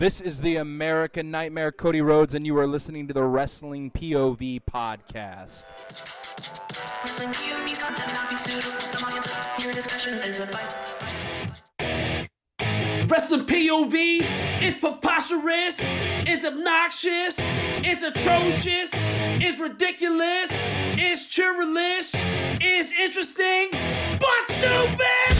This is the American Nightmare, Cody Rhodes, and you are listening to the Wrestling POV podcast. Wrestling POV content not be suitable audiences. Your discretion is advised. Wrestling POV is preposterous, is obnoxious, is atrocious, is ridiculous, is churlish, is interesting, but stupid!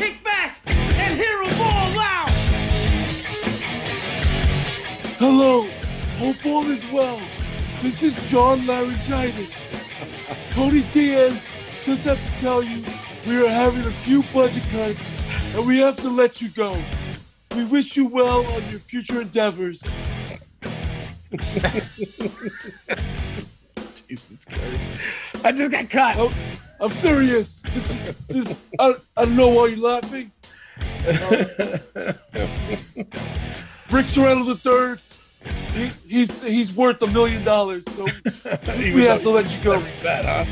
kick back, and hear them all out. Hello, hope all is well. This is John Laryngitis. Tony Diaz just have to tell you we are having a few budget cuts and we have to let you go. We wish you well on your future endeavors. Jesus Christ. I just got cut. Oh, I'm serious. This is this. I, I don't know why you're laughing. Uh, Rick Sorrento the third. He, he's he's worth a million dollars, so we have to let you go. That, huh?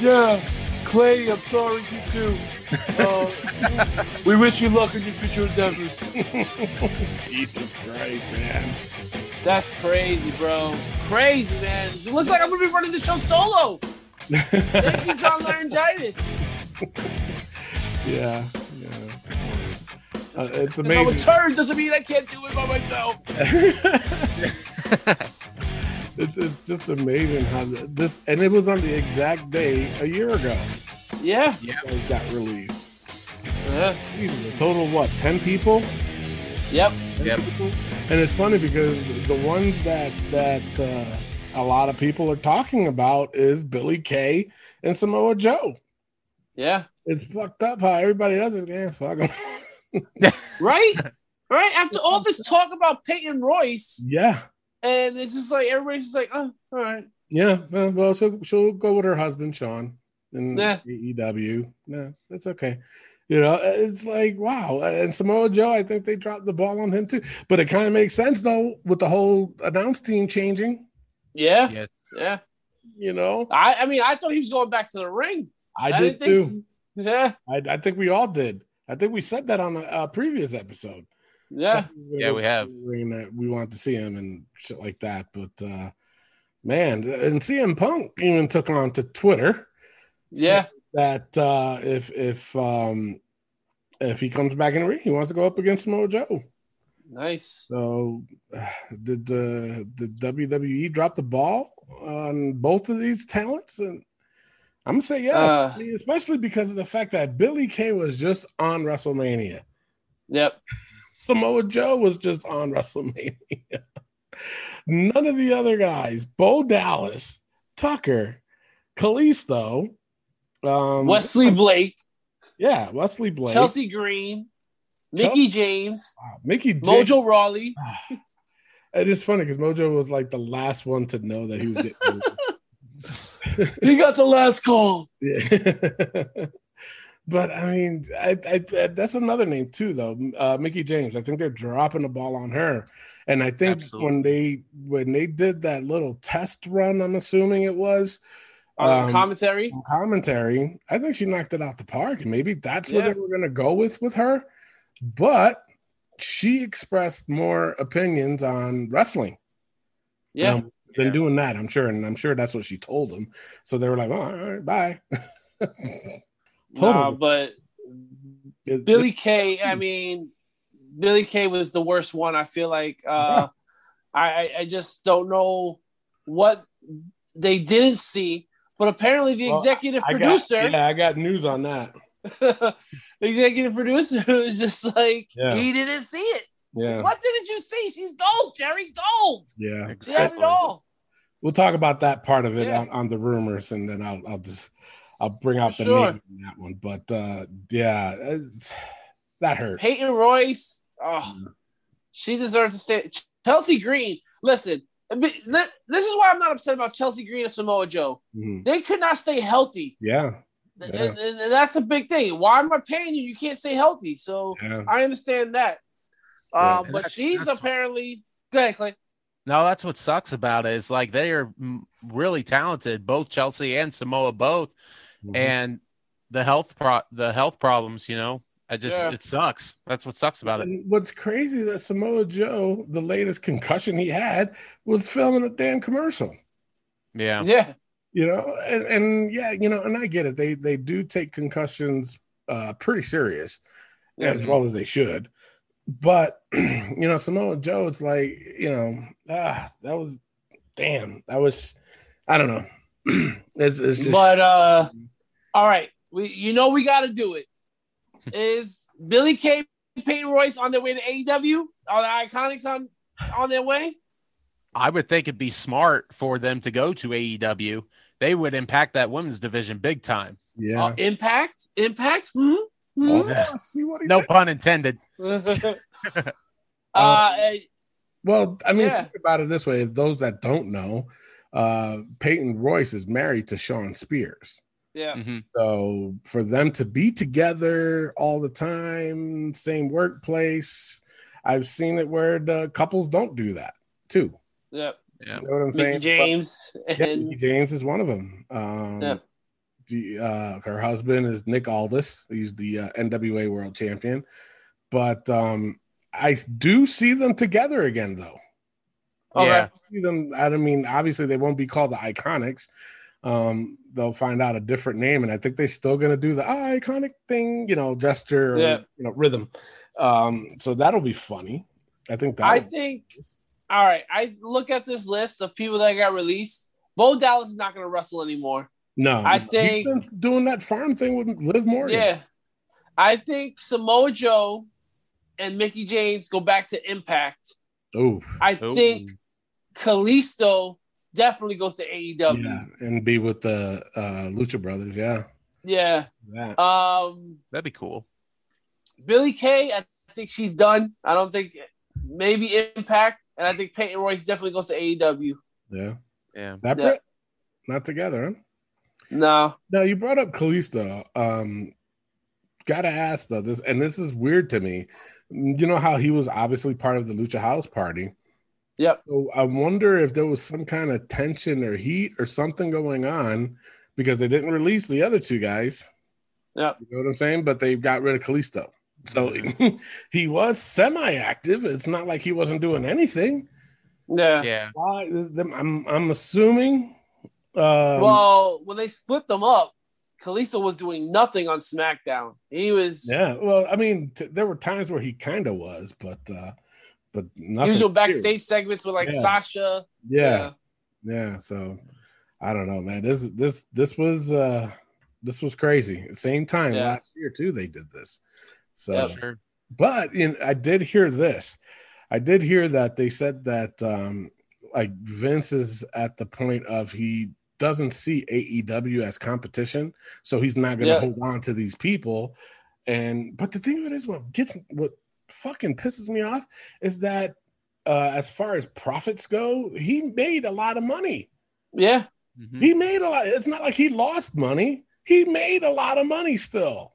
Yeah, Clay, I'm sorry, you too. Uh, we wish you luck in your future endeavors. Jesus Christ, man. That's crazy, bro. Crazy, man. It looks like I'm gonna be running the show solo. Thank you, John Laryngitis. Yeah, yeah. Uh, it's Because I'm a amazing. turd doesn't mean I can't do it by myself. It's, it's just amazing how th- this, and it was on the exact day a year ago. Yeah. You guys got released. Yeah. Jesus, a total of what? Ten people? Yep. 10 Yep. people? And it's funny because the ones that that uh, a lot of people are talking about is Billie Kay and Samoa Joe. Yeah. It's fucked up how everybody does it. Yeah, fuck 'em. Right? Right? After all this talk about Peyton Royce, yeah, and it's just like everybody's just like, oh, all right. yeah. Well, she'll she'll go with her husband Shawn in Yeah. AEW. No, that's okay. You know, it's like wow. And Samoa Joe, I think they dropped the ball on him too. But it kind of makes sense though with the whole announce team changing. Yeah. Yes. Yeah. You know, I, I mean, I thought he was going back to the ring. I, I did didn't think- too. Yeah. I, I think we all did. I think we said that on a, uh previous episode. Yeah. Yeah, we have. That we want to see him and shit like that. But uh man, and CM Punk even took on to Twitter Yeah. that uh if if um if he comes back in the ring, he wants to go up against Samoa Joe. Nice. So did the the WWE drop the ball on both of these talents? And I'm gonna say yeah, Uh, I mean, especially because of the fact that Billie Kay was just on WrestleMania. Yep. Samoa Joe was just on WrestleMania. None of the other guys, Bo Dallas, Tucker, Kalisto, um, Wesley Blake, yeah, Wesley Blake, Chelsea Green, Mickie James, wow, Mickie J- Mojo Rawley. It is funny because Mojo was like the last one to know that he was getting. moved. He got the last call. Yeah. but I mean, I, I, that's another name too, though. Uh, Mickie James. I think they're dropping the ball on her, and I think when they when they did that little test run, I'm assuming it was On um, commentary. commentary. I think she knocked it out the park, and maybe that's what they were going to go with with her. But she expressed more opinions on wrestling Yeah. um, than Yeah. doing that. I'm sure, and I'm sure that's what she told them. So they were like, "Oh, all right, bye." Totally. but It- Billie Kay, I mean, Billie Kay was the worst one. I feel like uh, I, I I just don't know what they didn't see, but apparently the Well, executive I got- producer, yeah, I got news on that. executive producer was just like Yeah. he didn't see it. Yeah, What didn't you see? She's gold, Jerry, gold. yeah. She had it all. We'll talk about that part of it Yeah. on, on the rumors, and then I'll I'll just I'll bring out the Sure. name in that one. But uh, yeah, that hurt. Peyton Royce, oh, She deserves to stay. Chelsea Green. Listen, this is why I'm not upset about Chelsea Green and Samoa Joe. Mm-hmm. They could not stay healthy. Yeah. Yeah. that's a big thing. Why am I paying you? You can't stay healthy. So yeah. I understand that. Yeah. Um, but that's, she's that's apparently go ahead, Clay. No, that's what sucks about it. Is like they are really talented, both Chelsea and Samoa, both, mm-hmm. and the health pro the health problems. You know, I just yeah. it sucks. That's what sucks about it. what's crazy that Samoa Joe, the latest concussion he had, was filming a damn commercial. Yeah. Yeah. You know, and, and yeah, you know, and I get it. They they do take concussions uh pretty serious, mm-hmm. as well as they should. But you know, Samoa Joe, it's like, you know, ah, that was damn, that was I don't know. it's, it's just but uh all right. We you know we gotta do it is Billie Kay, Peyton Royce on their way to AEW? Are the Iconics on on their way? I would think it'd be smart for them to go to AEW. They would impact that women's division big time. Yeah. Uh, impact? Impact? Hmm? hmm? Oh, yeah. no did. pun intended. uh, uh, well, I mean, yeah. think about it this way: if those that don't know, uh, Peyton Royce is married to Shawn Spears. Yeah. Mm-hmm. So for them to be together all the time, same workplace, I've seen it where the couples don't do that too. Yeah. Yeah. You know what I'm saying? James. But, and... yeah, James is one of them. Um, yeah. The, uh, her husband is Nick Aldis. He's the uh, NWA World Champion. But um, I do see them together again, though. Oh, yeah. I see them. I mean, obviously they won't be called the Iconics, um, they'll find out a different name, and I think they're still going to do the iconic thing, you know, gesture, or, you know, rhythm. Um, so that'll be funny. I think that. I think. All right, I look at this list of people that got released. Bo Dallas is not going to wrestle anymore. No, I think doing that farm thing with Liv Morgan. Yeah, I think Samoa Joe and Mickie James go back to Impact. Oh, I think Kalisto definitely goes to AEW. Yeah, and be with the uh, Lucha Brothers. Yeah. Yeah. That. Um, that'd be cool. Billie Kay, I think she's done. I don't think maybe Impact, and I think Peyton Royce definitely goes to AEW. Yeah. Yeah. That yeah. Not together, huh? No. No, you brought up Kalisto. Um, gotta ask though, this and this is weird to me. You know how he was obviously part of the Lucha House Party. Yep. So I wonder if there was some kind of tension or heat or something going on because they didn't release the other two guys. Yep. You know what I'm saying? But they got rid of Kalisto. So he was semi-active. It's not like he wasn't doing anything. Yeah. Yeah. I'm I'm assuming. Um, well, when they split them up, Kalisto was doing nothing on SmackDown. He was. Yeah. Well, I mean, t- there were times where he kind of was, but uh, but nothing. Usual backstage segments with like yeah. Sasha. Yeah. yeah. yeah. So I don't know, man. This this this was uh this was crazy. Same time yeah. last year too. They did this. So, yeah, sure. but you know, I did hear this. I did hear that they said that um like Vince is at the point of he doesn't see AEW as competition, so he's not going to yeah. hold on to these people. And but the thing of it is, what gets what fucking pisses me off is that uh, as far as profits go, he made a lot of money. Yeah. Mm-hmm. He made a lot. It's not like he lost money. He made a lot of money still.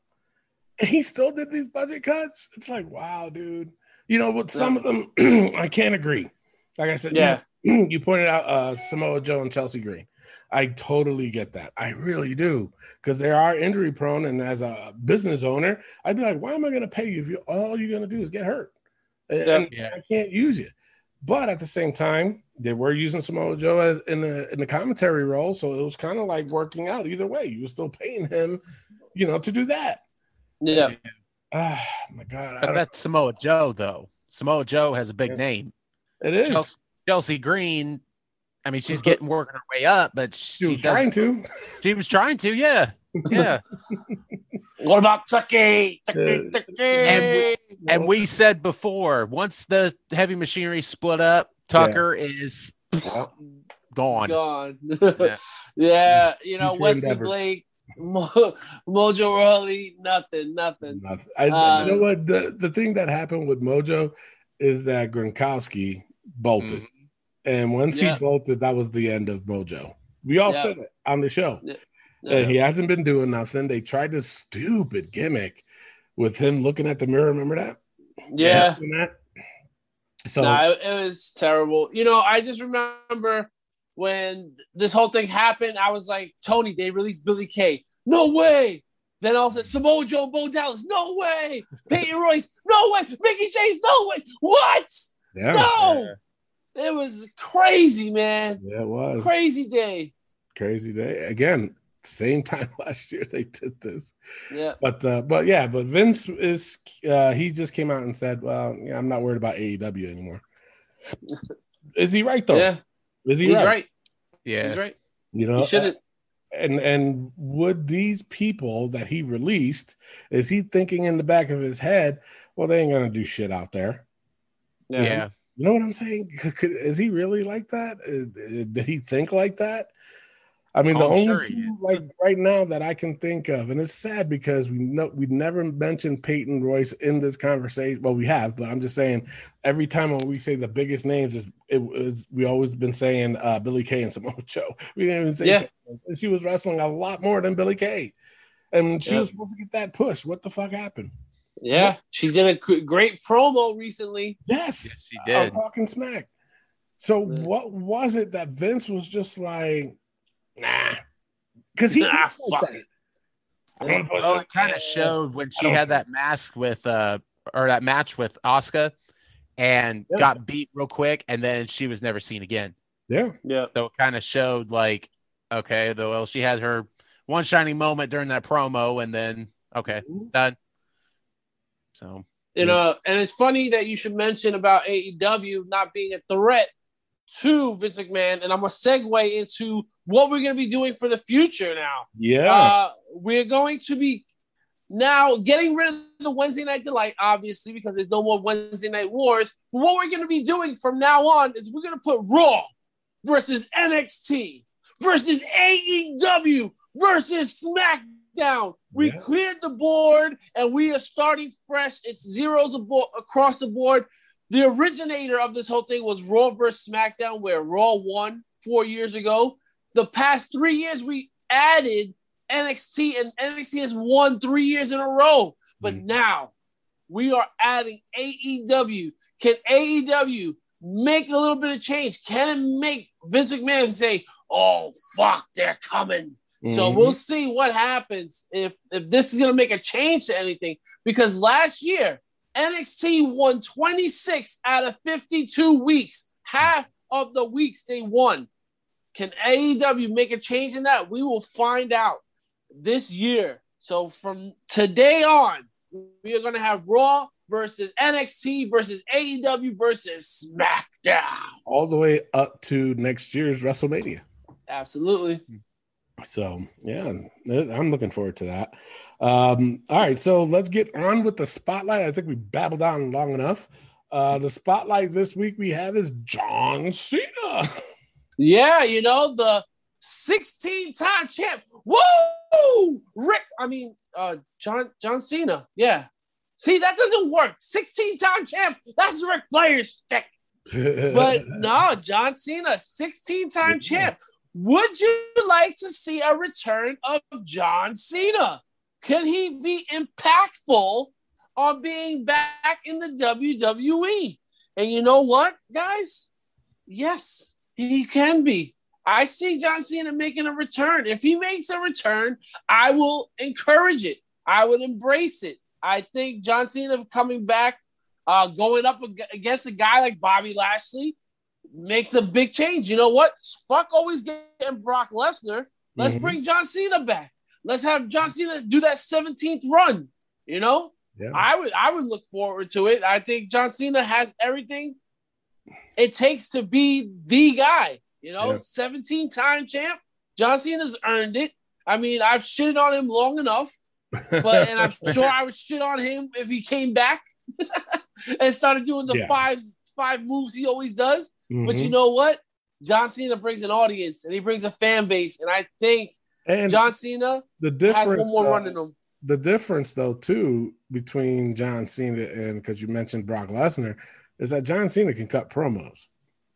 And he still did these budget cuts. It's like, wow, dude. You know, with some of them, I can't agree. Like I said, yeah. You, you pointed out uh, Samoa Joe and Chelsea Green. I totally get that. I really do. Because they are injury prone. And as a business owner, I'd be like, why am I going to pay you if you all you're going to do is get hurt? And yeah. I can't use you. But at the same time, they were using Samoa Joe as, in the in the commentary role, so it was kind of like working out either way. You were still paying him, you know, to do that. Yeah. Ah, my God. But that's Samoa Joe, though. Samoa Joe has a big yeah. name. It is. Chelsea, Chelsea Green I mean, she's getting working her way up, but she, she was trying to. She was trying to, yeah, yeah. what about Tucky? Tucky, Tucky. And, we, and we said before, once the heavy machinery split up, Tucker yeah. is gone. Gone. yeah. yeah, you know, Future Wesley. Blake, Mo- Mojo Rawley, nothing, nothing. nothing. I, uh, you know what? The the thing that happened with Mojo is that Gronkowski bolted, mm-hmm. and once yeah. he bolted, that was the end of Mojo. We all yeah. said it on the show. Yeah. And he hasn't been doing nothing. They tried this stupid gimmick with him looking at the mirror. Remember that? Yeah. So nah, it, it was terrible. You know, I just remember when this whole thing happened, I was like, Tony, they released Billie Kay. No way. Then all of a sudden, Samoa Joe, Bo Dallas, no way. Peyton Royce, no way. Mickie James, no way. What? Yeah. No. Yeah. It was crazy, man. Yeah, it was. Crazy day. Crazy day. Again, same time last year they did this. Yeah. But uh, but yeah, but Vince is uh, he just came out and said, "Well, yeah, I'm not worried about AEW anymore." is he right though? Yeah. Is he He's right? right. Yeah. He's right. You know, he shouldn't. Uh, and and would these people that he released is he thinking in the back of his head, well, they ain't gonna do shit out there. Yeah. yeah. You know what I'm saying? Is he really like that? Uh, uh, did he think like that? I mean, the oh, only sure two like right now that I can think of, and it's sad because we know we never mentioned Peyton Royce in this conversation. Well, we have, but I'm just saying every time when we say the biggest names, is it was we always been saying uh, Billie Kay and Samoa Joe. We didn't even say yeah. and she was wrestling a lot more than Billie Kay, and she was supposed to get that push. What the fuck happened? Yeah, what? she did a great promo recently. Yes, yes she did. talking smack. So what was it that Vince was just like? Nah, because he nah, fuck it. Well, it kind of showed when she had that mask with uh or that match with Asuka and yeah. got beat real quick, and then she was never seen again. Yeah, yeah. So it kind of showed like, okay, though, well, she had her one shining moment during that promo, and then okay, mm-hmm. done. So you know, and it's funny that you should mention about AEW not being a threat to Vince McMahon, and I'm gonna segue into what we're gonna be doing for the future now. Yeah, uh, we're going to be now getting rid of the Wednesday Night Delight, obviously, because there's no more Wednesday Night Wars. But what we're gonna be doing from now on is we're gonna put Raw versus NXT versus AEW versus SmackDown. We yeah. cleared the board and we are starting fresh. It's zeros abo- across the board the originator of this whole thing was Raw versus SmackDown, where Raw won four years ago. The past three years, we added NXT, and NXT has won three years in a row. But mm. now we are adding AEW. Can AEW make a little bit of change? Can it make Vince McMahon say, "Oh fuck, they're coming"? Mm-hmm. So we'll see what happens if if this is gonna make a change to anything. Because last year NXT won 26 out of 52 weeks, half of the weeks they won. Can AEW make a change in that? We will find out this year. So from today on, we are going to have Raw versus NXT versus AEW versus SmackDown. All the way up to next year's WrestleMania. Absolutely. So, yeah, I'm looking forward to that. Um, all right, so let's get on with the spotlight. I think we babbled on long enough. Uh, the spotlight this week we have is John Cena. Yeah, you know, the 16 time champ. Whoa! Rick, I mean, uh, John John Cena. Yeah. See, that doesn't work. 16 time champ. That's Ric Flair's stick. but no, John Cena, 16 time champ. Would you like to see a return of John Cena? Can he be impactful on being back in the WWE? And you know what, guys? Yes, he can be. I see John Cena making a return. If he makes a return, I will encourage it. I would embrace it. I think John Cena coming back, uh, going up against a guy like Bobby Lashley, makes a big change. You know what? Fuck always getting Brock Lesnar. Let's mm-hmm. bring John Cena back. Let's have John Cena do that 17th run. You know, yeah. I would I would look forward to it. I think John Cena has everything it takes to be the guy. You know, 17 time champ. John Cena's earned it. I mean, I've shitted on him long enough, but and I'm sure I would shit on him if he came back and started doing the yeah. five five moves he always does. Mm-hmm. But you know what? John Cena brings an audience and he brings a fan base, and I think and John Cena the difference, has one more uh, run in him. The difference, though, too, between John Cena and because you mentioned Brock Lesnar, is that John Cena can cut promos.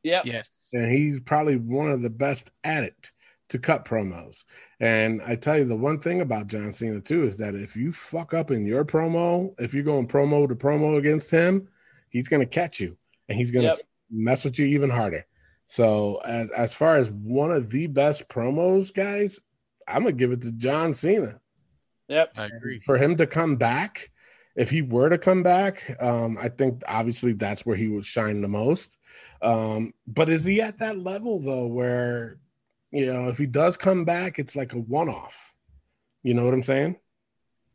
Yeah. Yes. And he's probably one of the best at it to cut promos. And I tell you, the one thing about John Cena too is that if you fuck up in your promo, if you're going promo to promo against him, he's going to catch you and he's going to yep. mess with you even harder. So as, as far as one of the best promos, guys, I'm gonna give it to John Cena. Yep, I agree. For him to come back, if he were to come back, um, I think obviously that's where he would shine the most. Um, but is he at that level though, where you know if he does come back, it's like a one-off? You know what I'm saying?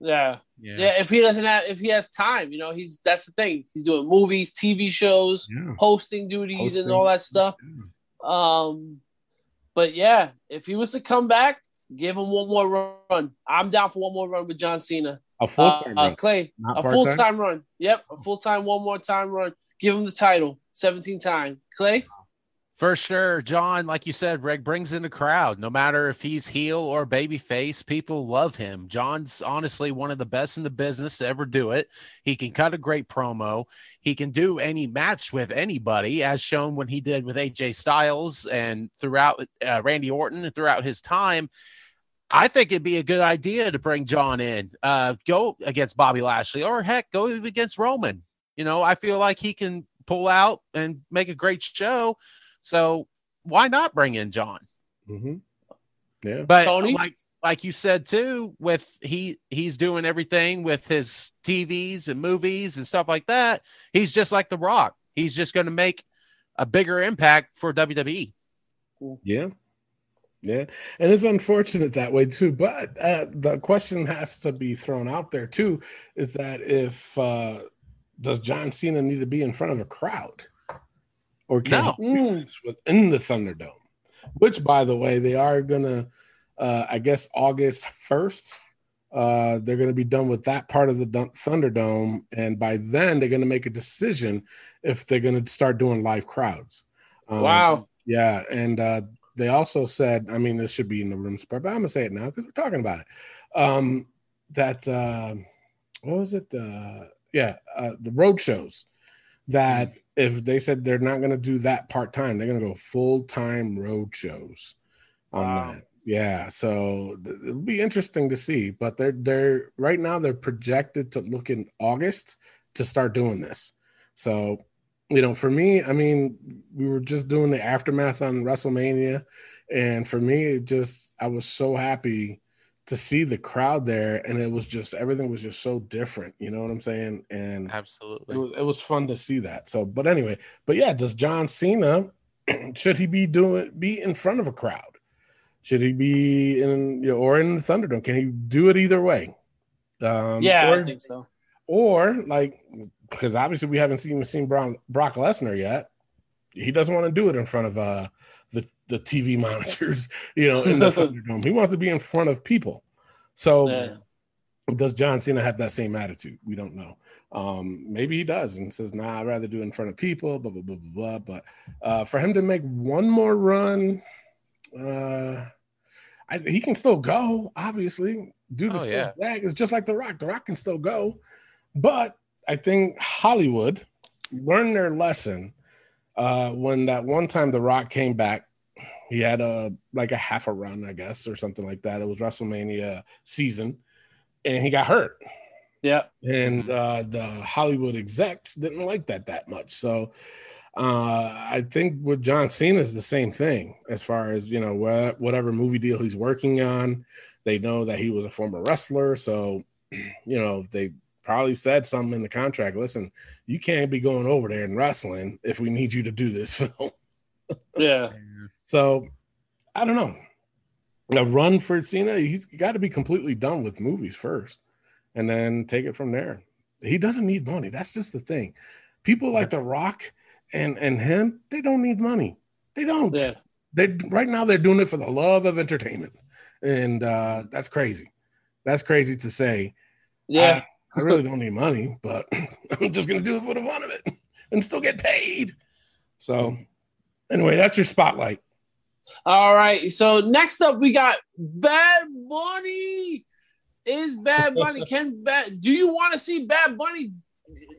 Yeah. yeah. yeah. if he doesn't have if he has time, you know, he's that's the thing. He's doing movies, TV shows, yeah. hosting duties hosting. and all that stuff. Yeah. Um but yeah, if he was to come back, give him one more run. I'm down for one more run with John Cena. A full time uh, uh, Clay, a full time run. Yep, a full time one more time run. Give him the title, 17 time. Clay? For sure, John. Like you said, Greg brings in a crowd. No matter if he's heel or baby face, people love him. John's honestly one of the best in the business to ever do it. He can cut a great promo. He can do any match with anybody, as shown when he did with AJ Styles and throughout uh, Randy Orton and throughout his time. I think it'd be a good idea to bring John in, uh, go against Bobby Lashley, or heck, go against Roman. You know, I feel like he can pull out and make a great show so why not bring in John? Mm-hmm. Yeah, but Tony? like like you said too, with he he's doing everything with his TVs and movies and stuff like that. He's just like The Rock. He's just going to make a bigger impact for WWE. Yeah. Yeah, and it's unfortunate that way too. But uh, the question has to be thrown out there too: is that if uh, does John Cena need to be in front of a crowd? or can no. he within the Thunderdome? Which, by the way, they are gonna, uh, I guess, August first. Uh, they're going to be done with that part of the Thunderdome, and by then they're going to make a decision if they're going to start doing live crowds. Um, wow. Yeah, and uh, they also said, I mean, this should be in the room but I'm gonna say it now because we're talking about it. Um, that uh, what was it? Uh, yeah, uh, the road shows that if they said they're not going to do that part time, they're going to go full time road shows on wow. that. Yeah, so it'll be interesting to see. But they're they're right now they're projected to look in August to start doing this. So you know, for me, I mean, we were just doing the aftermath on WrestleMania, and for me, it just I was so happy to see the crowd there and it was just everything was just so different you know what i'm saying? And absolutely. it was, it was fun to see that. So but anyway but yeah does john cena should he be doing be in front of a crowd? Should he be in you know, or in the thunderdome? Can he do it either way? Um yeah or, i think so. or like because obviously we haven't seen seen brock, brock lesnar yet. He doesn't want to do it in front of uh the the TV monitors, you know, in the Thunderdome. He wants to be in front of people. So yeah. does John Cena have that same attitude? We don't know. Um, maybe he does and says, nah, I'd rather do it in front of people, blah, blah, blah, blah, blah. But uh, for him to make one more run, uh, I, he can still go, obviously. Dude is oh, still yeah. It's just like The Rock. The Rock can still go. But I think Hollywood learned their lesson uh, when that one time The Rock came back, he had a like a half a run, I guess, or something like that. It was WrestleMania season, and he got hurt. Yeah, and uh, the Hollywood execs didn't like that that much. So uh, I think with John Cena is the same thing as far as you know wh- whatever movie deal he's working on. They know that he was a former wrestler, so you know they probably said something in the contract. Listen, you can't be going over there and wrestling if we need you to do this film. yeah. So I don't know. A run for Cena, he's got to be completely done with movies first and then take it from there. He doesn't need money. That's just the thing. People like The Rock and and him, they don't need money. They don't. Yeah. They right now they're doing it for the love of entertainment. And uh that's crazy. That's crazy to say. Yeah. I really don't need money, but I'm just gonna do it for the fun of it and still get paid. So anyway, that's your spotlight. All right. So next up we got Bad Bunny. Is Bad Bunny can bad do you want to see Bad Bunny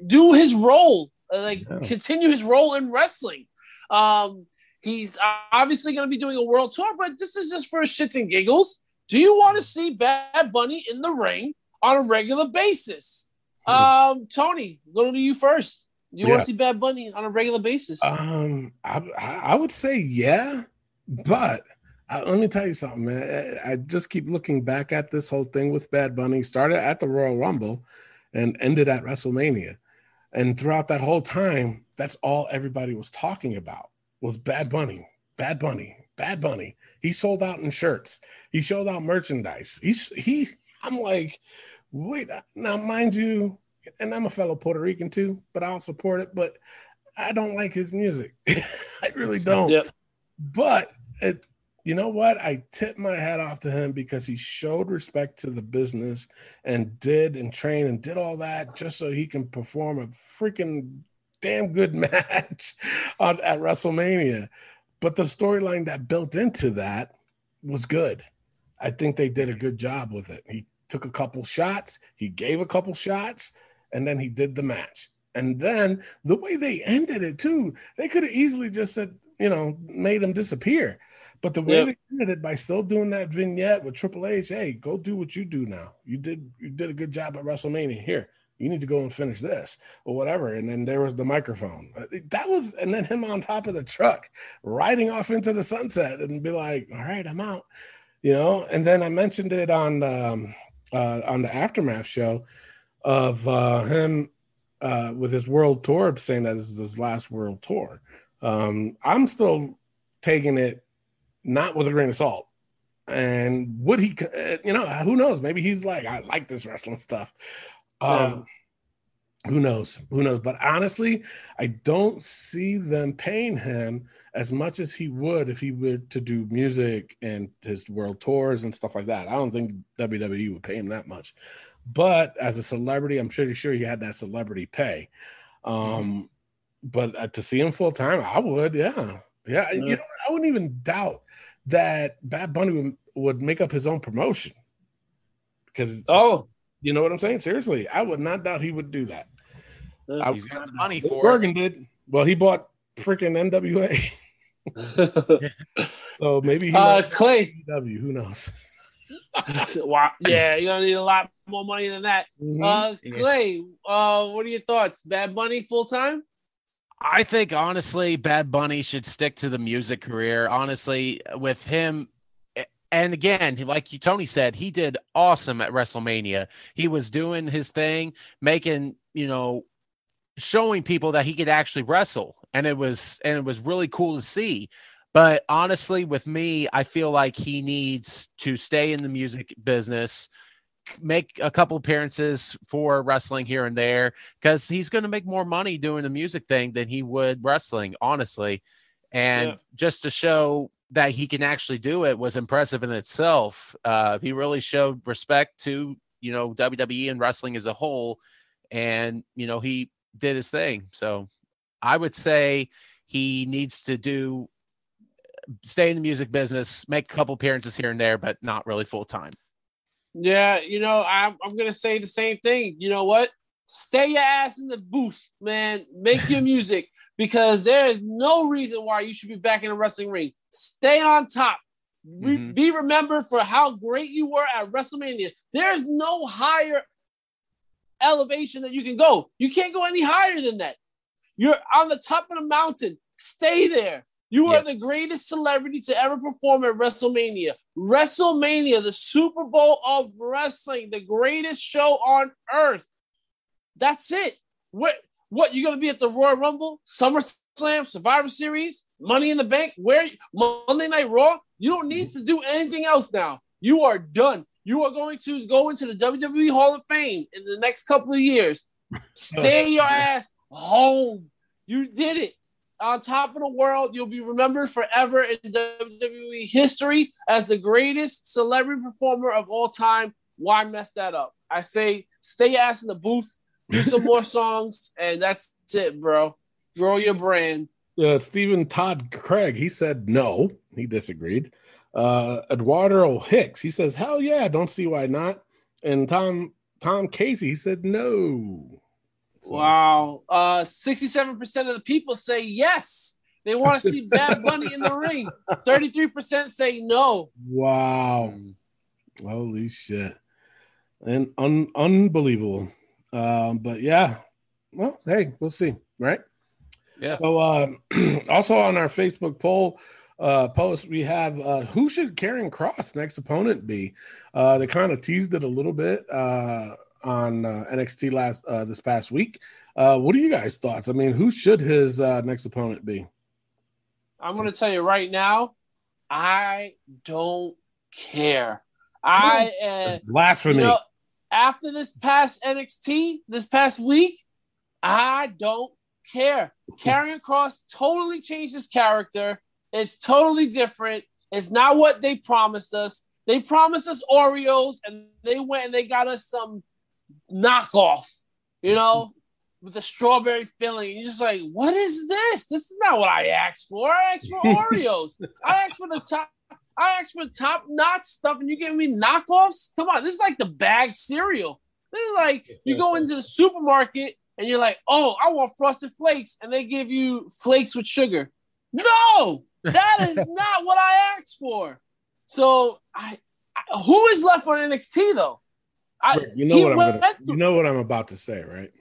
do his role like continue his role in wrestling. Um, he's obviously going to be doing a world tour, but this is just for shits and giggles. Do you want to see Bad Bunny in the ring on a regular basis? Hmm. Um, Tony, go to you first. You yeah. want to see Bad Bunny on a regular basis? Um, I, I would say yeah, but I, let me tell you something, man. I just keep looking back at this whole thing with Bad Bunny. Started at the Royal Rumble, and ended at WrestleMania. And throughout that whole time, that's all everybody was talking about was Bad Bunny, Bad Bunny, Bad Bunny. He sold out in shirts. He showed out merchandise. He's he. I'm like, wait. Now, mind you, and I'm a fellow Puerto Rican too, but I'll support it. But I don't like his music. I really don't. Yep. But it, you know what? I tip my hat off to him because he showed respect to the business and did and trained and did all that just so he can perform a freaking damn good match on, at WrestleMania. But the storyline that built into that was good. I think they did a good job with it. He took a couple shots, he gave a couple shots, and then he did the match. And then the way they ended it too, they could have easily just said, you know, made him disappear. But the way yep. they ended it by still doing that vignette with Triple H, hey, go do what you do now. You did you did a good job at WrestleMania. Here, you need to go and finish this or whatever. And then there was the microphone. Uh, that was, and then him on top of the truck riding off into the sunset and be like, all right, I'm out, you know. And then I mentioned it on um, uh, on the aftermath show of uh, him uh, with his world tour, saying that this is his last world tour. Um, I'm still taking it not with a grain of salt. And would he, uh, you know, who knows? Maybe he's like, I like this wrestling stuff. Um. Who knows? Who knows? But honestly, I don't see them paying him as much as he would if he were to do music and his world tours and stuff like that. I don't think WWE would pay him that much. But as a celebrity, I'm pretty sure he had that celebrity pay. Um, mm-hmm. But uh, to see him full time, I would, yeah. yeah. yeah. You know, I wouldn't even doubt that Bad Bunny would, would make up his own promotion because oh, you know what I'm saying? Seriously, I would not doubt he would do that. Uh, he's got the money for Bergen it. did. Well, he bought freaking NWA. so maybe he uh, Clay W. Who knows? wow. Yeah, you're gonna need a lot more money than that. Mm-hmm. Uh, Clay, uh, what are your thoughts? Bad Bunny full time? I think honestly, Bad Bunny should stick to the music career. Honestly, with him, and again, like you, Tony said, he did awesome at WrestleMania. He was doing his thing, making you know, showing people that he could actually wrestle, and it was and it was really cool to see. But honestly, with me, I feel like he needs to stay in the music business make a couple appearances for wrestling here and there because he's going to make more money doing the music thing than he would wrestling, honestly. And yeah. just to show that he can actually do it was impressive in itself. Uh, he really showed respect to you know WWE and wrestling as a whole, and you know he did his thing. So I would say he needs to do stay in the music business, make a couple appearances here and there, but not really full time. Yeah, you know, I'm, I'm gonna say the same thing. You know what? Stay your ass in the booth, man. Make your music because there is no reason why you should be back in a wrestling ring. Stay on top. Re- mm-hmm. Be remembered for how great you were at WrestleMania. There's no higher elevation that you can go. You can't go any higher than that. You're on the top of the mountain. Stay there. You are the greatest celebrity to ever perform at WrestleMania. WrestleMania, the Super Bowl of wrestling, the greatest show on earth. That's it. What what you're gonna be at the Royal Rumble, SummerSlam, Survivor Series, Money in the Bank, where Monday Night Raw? You don't need to do anything else now. You are done. You are going to go into the WWE Hall of Fame in the next couple of years. Stay your ass home. You did it on top of the world. You'll be remembered forever in WWE history as the greatest celebrity performer of all time. Why mess that up? I say stay ass in the booth, do some more songs, and that's it, bro. Grow your brand. Uh, Stephen Todd Craig, he said no. He disagreed. Uh, Eduardo Hicks, he says, hell yeah, don't see why not. And Tom Tom Casey, he said no. So. Wow. Uh, 67% of the people say yes. They want to see Bad Bunny in the ring. 33% say no. Wow. Holy shit. And un- unbelievable. Um, but yeah. Well, hey, we'll see, right? Yeah. So uh, also on our Facebook poll uh, post, we have uh, who should Karrion Kross next opponent be? Uh, they kind of teased it a little bit uh, on uh, NXT last uh, this past week. Uh, what are you guys' thoughts? I mean, who should his uh, next opponent be? I'm going to tell you right now, I don't care. I uh, It's blasphemy. you know, after this past NXT, this past week, I don't care. Karrion Kross totally changed his character. It's totally different. It's not what they promised us. They promised us Oreos, and they went and they got us some knockoff, you know, with the strawberry filling. You're just like, what is this? This is not what I asked for. I asked for Oreos. I asked for the top. I asked for top notch stuff, and you give me knockoffs. Come on, this is like the bagged cereal. This is like you go into the supermarket and you're like, oh, I want frosted flakes, and they give you flakes with sugar. No, that is not what I asked for. So I, I who is left on NXT though? I, you know what I'm gonna, through- you know what I'm about to say, right?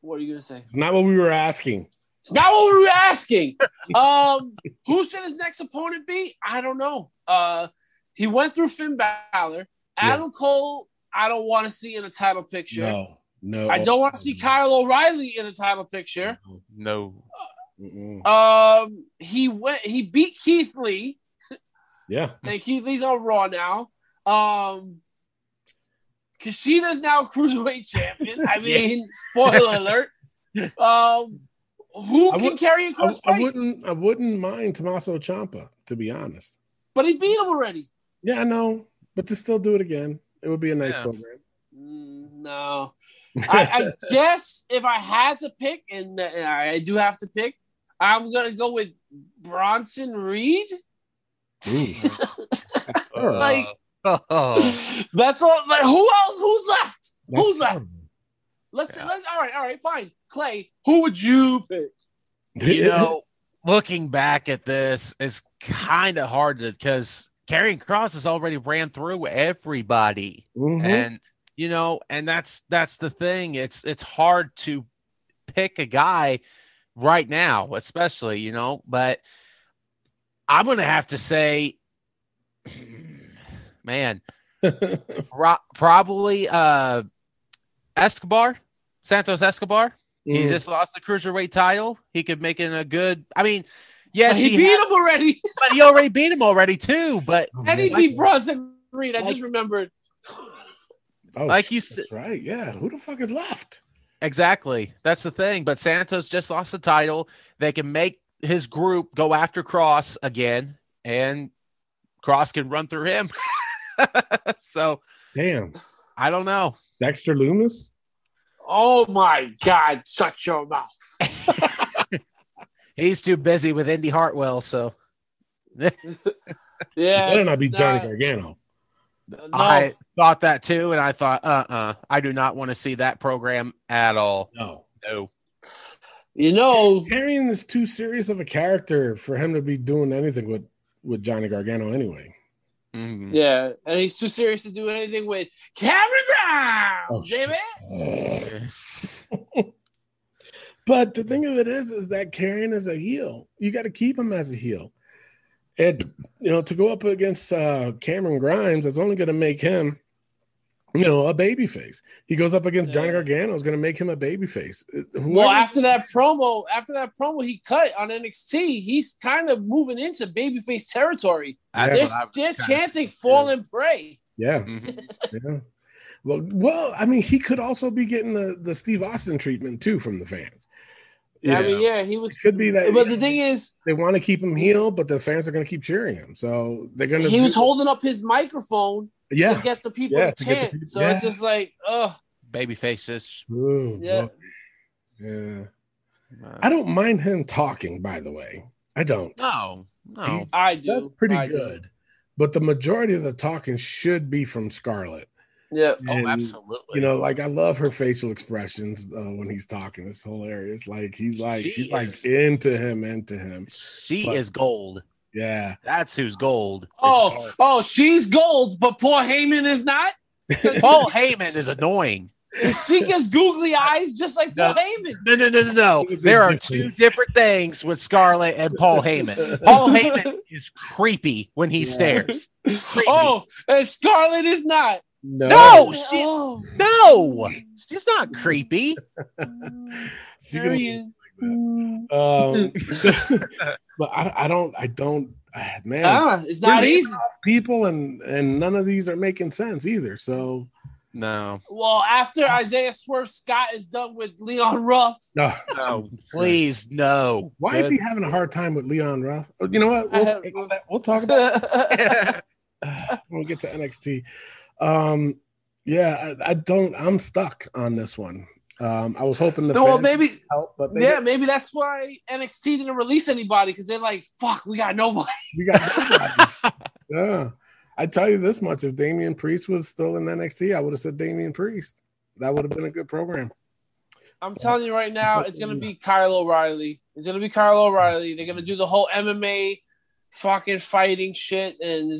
what are you gonna say? It's not what we were asking. It's not what we were asking. Um, who should his next opponent be? I don't know. Uh, he went through Finn Balor. Adam Cole, I don't want to see in a title picture. No, no. I don't want to see Kyle O'Reilly in a title picture. No. Mm-mm. Um, he went. He beat Keith Lee, Yeah. and Keith Lee's on Raw now. Um, Kushida's now cruiserweight champion. I mean, spoiler alert. Um, who I can carry a I, cross I wouldn't. I wouldn't mind Tommaso Ciampa, to be honest. But he beat him already. Yeah, I know, but to still do it again, it would be a nice Yeah. program. Mm, no. I, I guess if I had to pick, and uh, I do have to pick, I'm gonna go with Bronson Reed. like Oh. that's all. Like who else? Who's left? That's Who's left? terrible. Let's Yeah. let's. All right, all right, fine. Clay, who would you pick? you know, looking back at this is kind of hard to because Karrion Kross has already ran through everybody, Mhm. and you know, and that's that's the thing. It's it's hard to pick a guy right now, especially you know. But I'm gonna have to say, man, pro- probably uh, Escobar, Santos Escobar. He Mm. just lost the cruiserweight title. He could make it a good. I mean, yes, he, he, beat had- him already, but he already beat him already too. But and he Like- beat Bronson Reed. I like- just remembered. Oh, like you said- right. Yeah. Who the fuck is left? Exactly, that's the thing. But Santos just lost the title. They can make his group go after Kross again, and Kross can run through him. so Damn. I don't know. Dexter Lumis. Oh my God! Shut your mouth. He's too busy with Indi Hartwell. So Yeah, Better not be Johnny nah. Gargano. No. I thought that too, and I thought, uh, uh I do not want to see that program at all. No. No. you know, Karrion is too serious of a character for him to be doing anything with with Johnny Gargano anyway. Mhm. yeah, and he's too serious to do anything with Cameron Grimes, Oh, shit. baby. But the thing of it is, is that Karrion is a heel. You got to keep him as a heel. And you know, to go up against uh, Cameron Grimes, it's only going to make him, you know, a baby face. He goes up against Johnny Yeah. Gargano, is going to make him a baby face. Well, after that promo, after that promo he cut on NXT, he's kind of moving into babyface territory. That's They're, what I was they're kinda chanting thinking, "Fall too. and Pray." yeah, Mhm. yeah. Well, well, I mean, he could also be getting the the Steve Austin treatment too from the fans. I Yeah. mean, yeah, he was. It could be that- But the thing is, They want to keep him heel, but the fans are going to keep cheering him. So they're going to. he was holding up his microphone Yeah. to get the people Yeah, to to get the chant. people- so yeah. it's just like, oh, Baby faces. Ooh, Yeah. boy. Yeah. I don't mind him talking, by the way. I don't. No, no. I do. That's pretty I do. good. But the majority of the talking should be from Scarlett. Yeah. oh, absolutely. You know, like I love her facial expressions uh, when he's talking. It's hilarious. Like he's like She she's is- like into him, into him. she But- is gold. Yeah. That's who's gold. Oh, Scarlett. oh, she's gold, but Paul Heyman is not. Paul Heyman is annoying. she gives googly eyes just like Paul No. Heyman. No, no, no, no, no. There are two different things with Scarlett and Paul Heyman. Paul Heyman is creepy when he stares. Creepy. Oh, and Scarlett is not. No, No, she, Oh, no, she's not creepy. she can Marion. um, but I, I don't I don't ah, man Ah, it's not easy. people and and none of these are making sense either. So No, Well, after Isaiah Swerve Scott is done with Leon Ruff, no. no, please, no. Why is he having a hard time with Leon Ruff? Oh, You know what? We'll, have- talk about we'll talk about when we get to NXT. Um, yeah, I, I don't. I'm stuck on this one. Um, I was hoping the no, well, maybe, help, but yeah, maybe that's why NXT didn't release anybody because they're like, fuck, we got nobody. we got nobody. yeah. I tell you this much: if Damian Priest was still in NXT, I would have said Damian Priest. That would have been a good program. I'm telling you right now, it's gonna be Kyle O'Reilly. It's gonna be Kyle O'Reilly. They're gonna do the whole MMA fucking fighting shit, and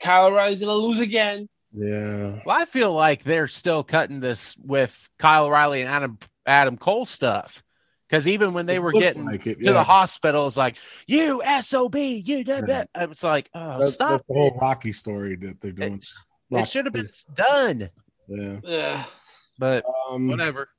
Kyle O'Reilly's gonna lose again. Yeah. Well, I feel like they're still cutting this with Kyle O'Reilly and Adam Adam Cole stuff. Because even when they It were getting like it, to the hospital, it's like, you SOB, you did Yeah. It's like, oh, That's, stop. that's the whole Rocky story that they're doing. It, it should have been done. Yeah. Yeah. But Um, whatever.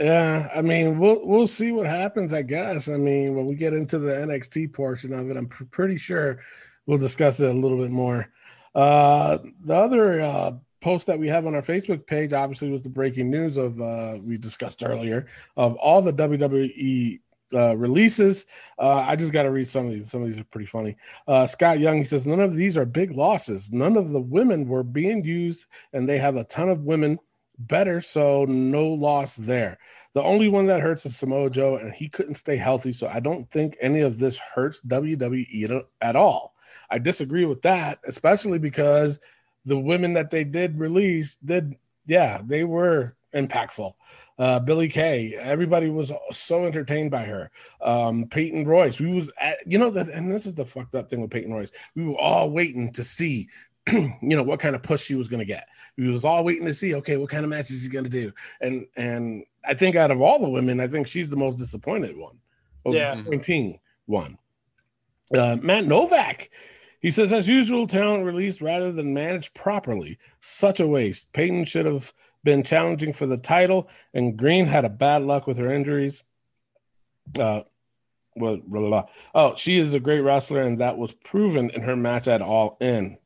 Yeah, I mean, we'll we'll see what happens. I guess. I mean, when we get into the NXT portion of it, I'm pr- pretty sure we'll discuss it a little bit more. Uh, the other uh, post that we have on our Facebook page, obviously, was the breaking news of uh, we discussed earlier of all the WWE uh, releases. Uh, I just got to read some of these. Some of these are pretty funny. Uh, Scott Young he says none of these are big losses. None of the women were being used, and they have a ton of women better, so no loss there. The only one that hurts is Samoa Joe, and he couldn't stay healthy, so I don't think any of this hurts WWE at- at all. I disagree with that, especially because the women that they did release did, yeah, they were impactful. Uh, Billie Kay, everybody was so entertained by her. Um, Peyton Royce, we was at, you know, that, and this is the fucked up thing with Peyton Royce. We were all waiting to see, you know, what kind of push she was going to get. We was all waiting to see, okay, what kind of match is he going to do? And and I think out of all the women, I think she's the most disappointed one. Or Yeah. disappointing one. Uh, Matt Novak, he says, as usual, talent released rather than managed properly. Such a waste. Peyton should have been challenging for the title, and Green had a bad luck with her injuries. Uh, well, blah, blah, blah. oh, she is a great wrestler, and that was proven in her match at All In.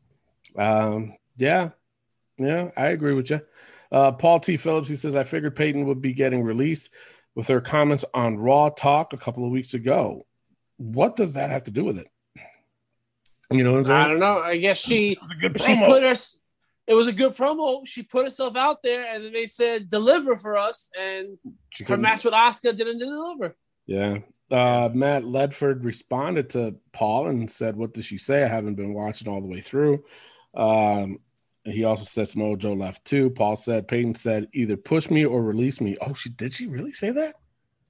Um, yeah, yeah, I agree with you. Uh, Paul T. Phillips, he says, I figured Peyton would be getting released with her comments on Raw Talk a couple of weeks ago. What does that have to do with it? You know what I'm saying? I don't know. I guess she It's a good she put her. It was a good promo. She put herself out there, and then they said deliver for us, and She her couldn't- match with Oscar didn't deliver. Yeah. Uh, Matt Ledford responded to Paul and said, What did she say? I haven't been watching all the way through. Um, he also said Samoa Joe left too. Paul said, Peyton said, either push me or release me. Oh, she did she really say that?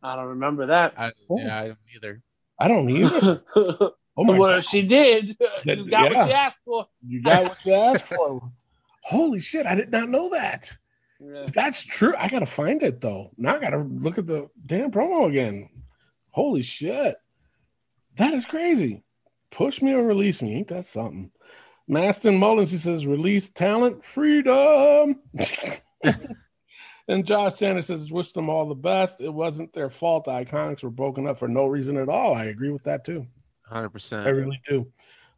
I don't remember that. I, Oh. yeah, I don't either. I don't either. Oh my well, God. she did, That- you got yeah. what you asked for. You got what you asked for. Holy shit, I did not know that. Yeah. That's true. I gotta find it though. Now I gotta look at the damn promo again. Holy shit. That is crazy. Push me or release me. Ain't that something? Maston Mullins, he says, release talent, freedom. and Josh Sanders says, wish them all the best. It wasn't their fault. The IIconics were broken up for no reason at all. I agree with that too. 100%. I really do.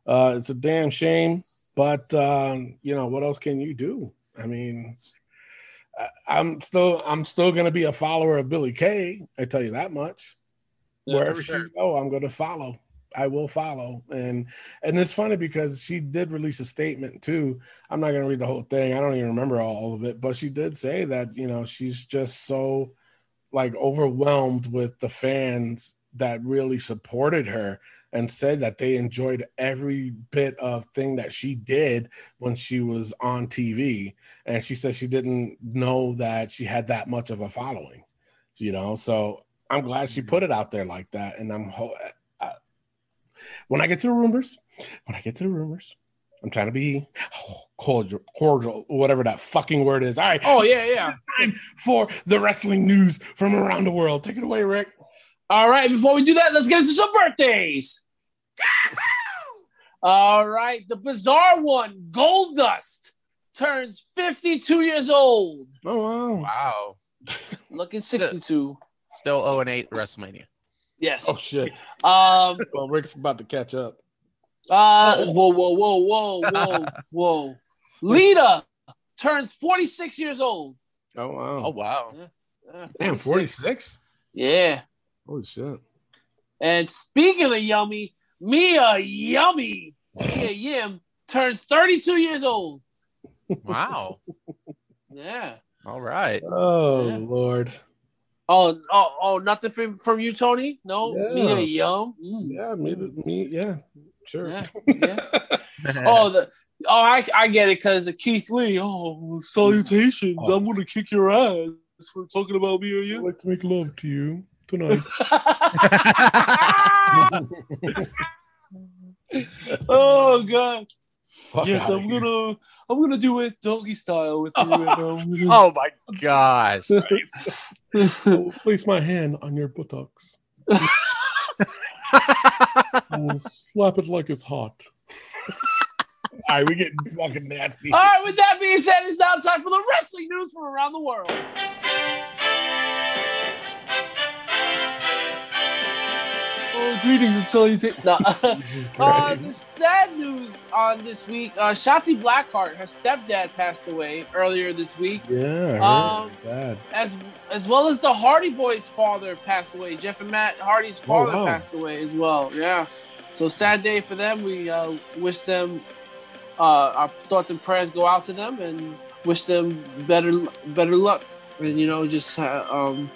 Uh, it's a damn shame, but um, you know what else can you do? I mean, I, I'm still I'm still gonna be a follower of Billie Kay. I tell you that much. Yeah, Wherever for she go, I'm gonna follow. I will follow, and and it's funny because she did release a statement too. I'm not gonna read the whole thing. I don't even remember all of it, but she did say that you know she's just so like overwhelmed with the fans that really supported her and said that they enjoyed every bit of thing that she did when she was on TV. And she said she didn't know that she had that much of a following, you know. So I'm glad she put it out there like that. And I'm uh, when I get to the rumors, when I get to the rumors, I'm trying to be oh, cordial, cordial, whatever that fucking word is. All right. Oh yeah, yeah. Time for the wrestling news from around the world. Take it away, Rick. All right. Before we do that, let's get into some birthdays. All right, the bizarre one, Goldust, turns 52 years old. Oh wow. Wow. Looking 62. Still 0 and 8 WrestleMania. Yes. Oh shit. Um Well, Rick's about to catch up. uh whoa, whoa, whoa, whoa, whoa, whoa. Lita turns 46 years old. Oh wow. Oh wow. Uh, Damn, 46? Yeah. Holy shit. And speaking of yummy, Mia Yummy, Mia Yim turns 32 years old. Wow. Yeah. All right. Oh Yeah. Lord. Oh, oh, oh, nothing from, from you, Tony? No, Yeah. Mia Yum. Mm. Yeah, me, me, yeah, sure. Yeah, yeah. Oh, the oh, I I get it because of Keith Lee. Oh, salutations! Oh. I'm gonna kick your ass for talking about me or I'd you. like to make love to you tonight. oh God! Fuck yes, I'm here. gonna I'm gonna do it doggy style with you. and, um, oh my gosh. I will place my hand on your buttocks. I will slap it like it's hot. All right, we getting fucking nasty. All right. With that being said, it's now time for the wrestling news from around the world. Greetings and salutations. No. Uh, the sad news on this week, uh, Shotzi Blackheart, her stepdad passed away earlier this week, yeah, um, as as well as the Hardy Boys' father passed away. Jeff and Matt Hardy's father Oh, wow. passed away as well. Yeah, so sad day for them. We uh, wish them uh, our thoughts and prayers go out to them and wish them better better luck. And you know, just uh, um,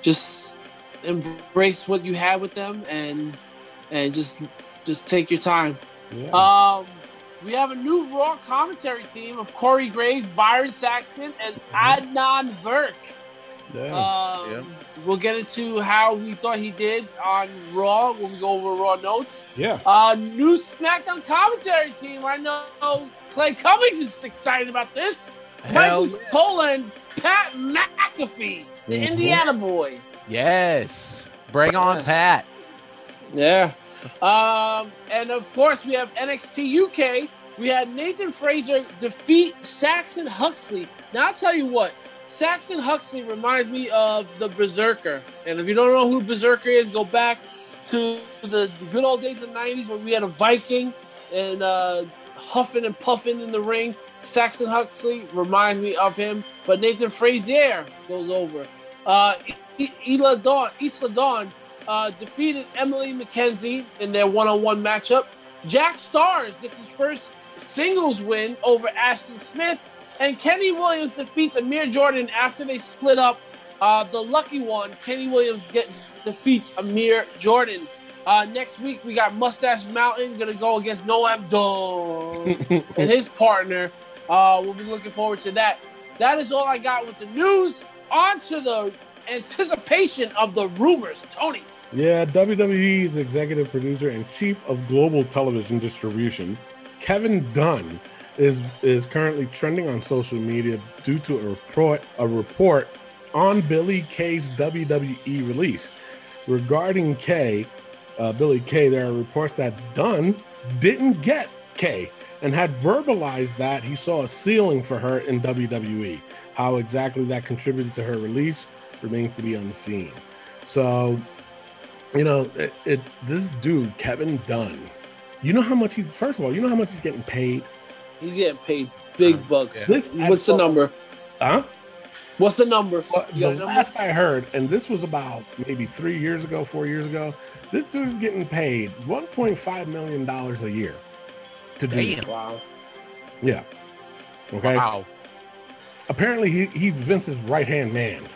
just embrace what you had with them and and just just take your time. Yeah. Um, we have a new Raw commentary team of Corey Graves, Byron Saxton, and Adnan Virk. yeah. Um, We'll get into how we thought he did on Raw when we go over Raw notes. yeah. Uh, new SmackDown commentary team. I know Clay Cummings is excited about this. Hell Michael Cole and Pat McAfee, the Mhm. Indiana boy. Yes. Bring on Yes. Pat. Yeah. Um, and of course, we have NXT UK. We had Nathan Frazer defeat Saxon Huxley. Now, I'll tell you what, Saxon Huxley reminds me of the Berserker. And if you don't know who Berserker is, go back to the, the good old days of the 90s when we had a Viking and uh, huffing and puffing in the ring. Saxon Huxley reminds me of him, but Nathan Frazer goes over. Uh, I- Isla Dawn, Isla Dawn uh, defeated Emily McKenzie in their one-on-one matchup. Jack Starz gets his first singles win over Ashton Smith, and Kenny Williams defeats Amir Jordan after they split up. Uh, the lucky one, Kenny Williams, get defeats Amir Jordan. Uh, next week we got Mustache Mountain gonna go against Noam Dar and his partner. Uh, we'll be looking forward to that. That is all I got with the news. On to the anticipation of the rumors. Tony. Yeah, WWE's executive producer and chief of global television distribution, Kevin Dunn, is is currently trending on social media due to a report a report on Billie Kay's WWE release. Regarding Kay, uh, Billie Kay, there are reports that Dunn didn't get Kay and had verbalized that he saw a ceiling for her in WWE. How exactly that contributed to her release remains to be unseen. So you know, it, it this dude Kevin Dunn. You know how much he's first of all, you know how much he's getting paid. He's getting paid big Um, bucks. yeah. This What's the number? Huh? What's the number? Well, You got a the number? last I heard, and this was about maybe three years ago, four years ago, this dude is getting paid 1.5 million dollars a year to do. Damn. it. Wow. Yeah. Okay. Wow. Apparently, he, he's Vince's right hand man.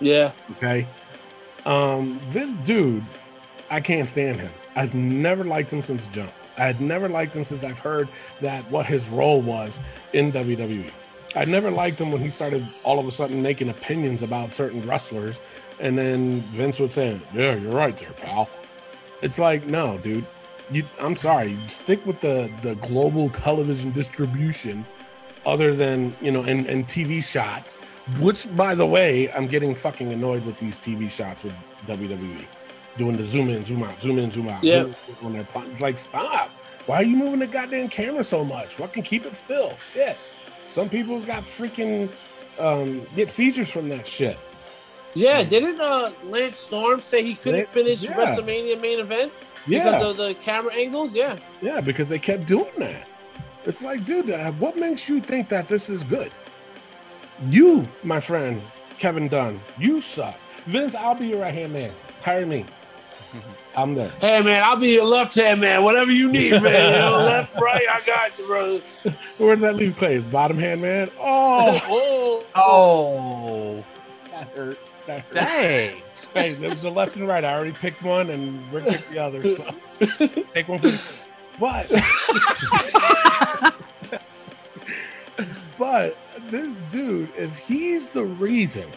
Yeah. Okay. Um, this dude I can't stand him. I've never liked him since Jump. I had never liked him since I've heard that what his role was in WWE. I never liked him when he started all of a sudden making opinions about certain wrestlers, and then Vince would say, "Yeah, you're right there, pal." It's like, no, dude. You, I'm sorry. Stick with the the global television distribution, other than you know, and and TV shots. Which, by the way, I'm getting fucking annoyed with these TV shots with WWE doing the zoom in, zoom out, zoom in, zoom out. Yeah. When they're it's like, stop. Why are you moving the goddamn camera so much? Fucking keep it still. Shit. Some people got freaking um, get seizures from that shit. Yeah, didn't uh, Lance Storm say he couldn't finish yeah. WrestleMania main event Yeah, because of the camera angles? Yeah. yeah, because they kept doing that. It's like, dude, uh, what makes you think that this is good? You, my friend Kevin Dunn, you suck. Vince, I'll be your right hand man. Hire me. I'm there. Hey man, I'll be your left hand man. Whatever you need, man. You know, left, right, I got you, brother. Where does that leave Clay? His bottom hand man? Oh, Oh, Oh, that hurt. That hurt. dang. hey, there's the left and right. I already picked one, and Rick picked the other. So take one for the. But, but this dude, if he's the reason,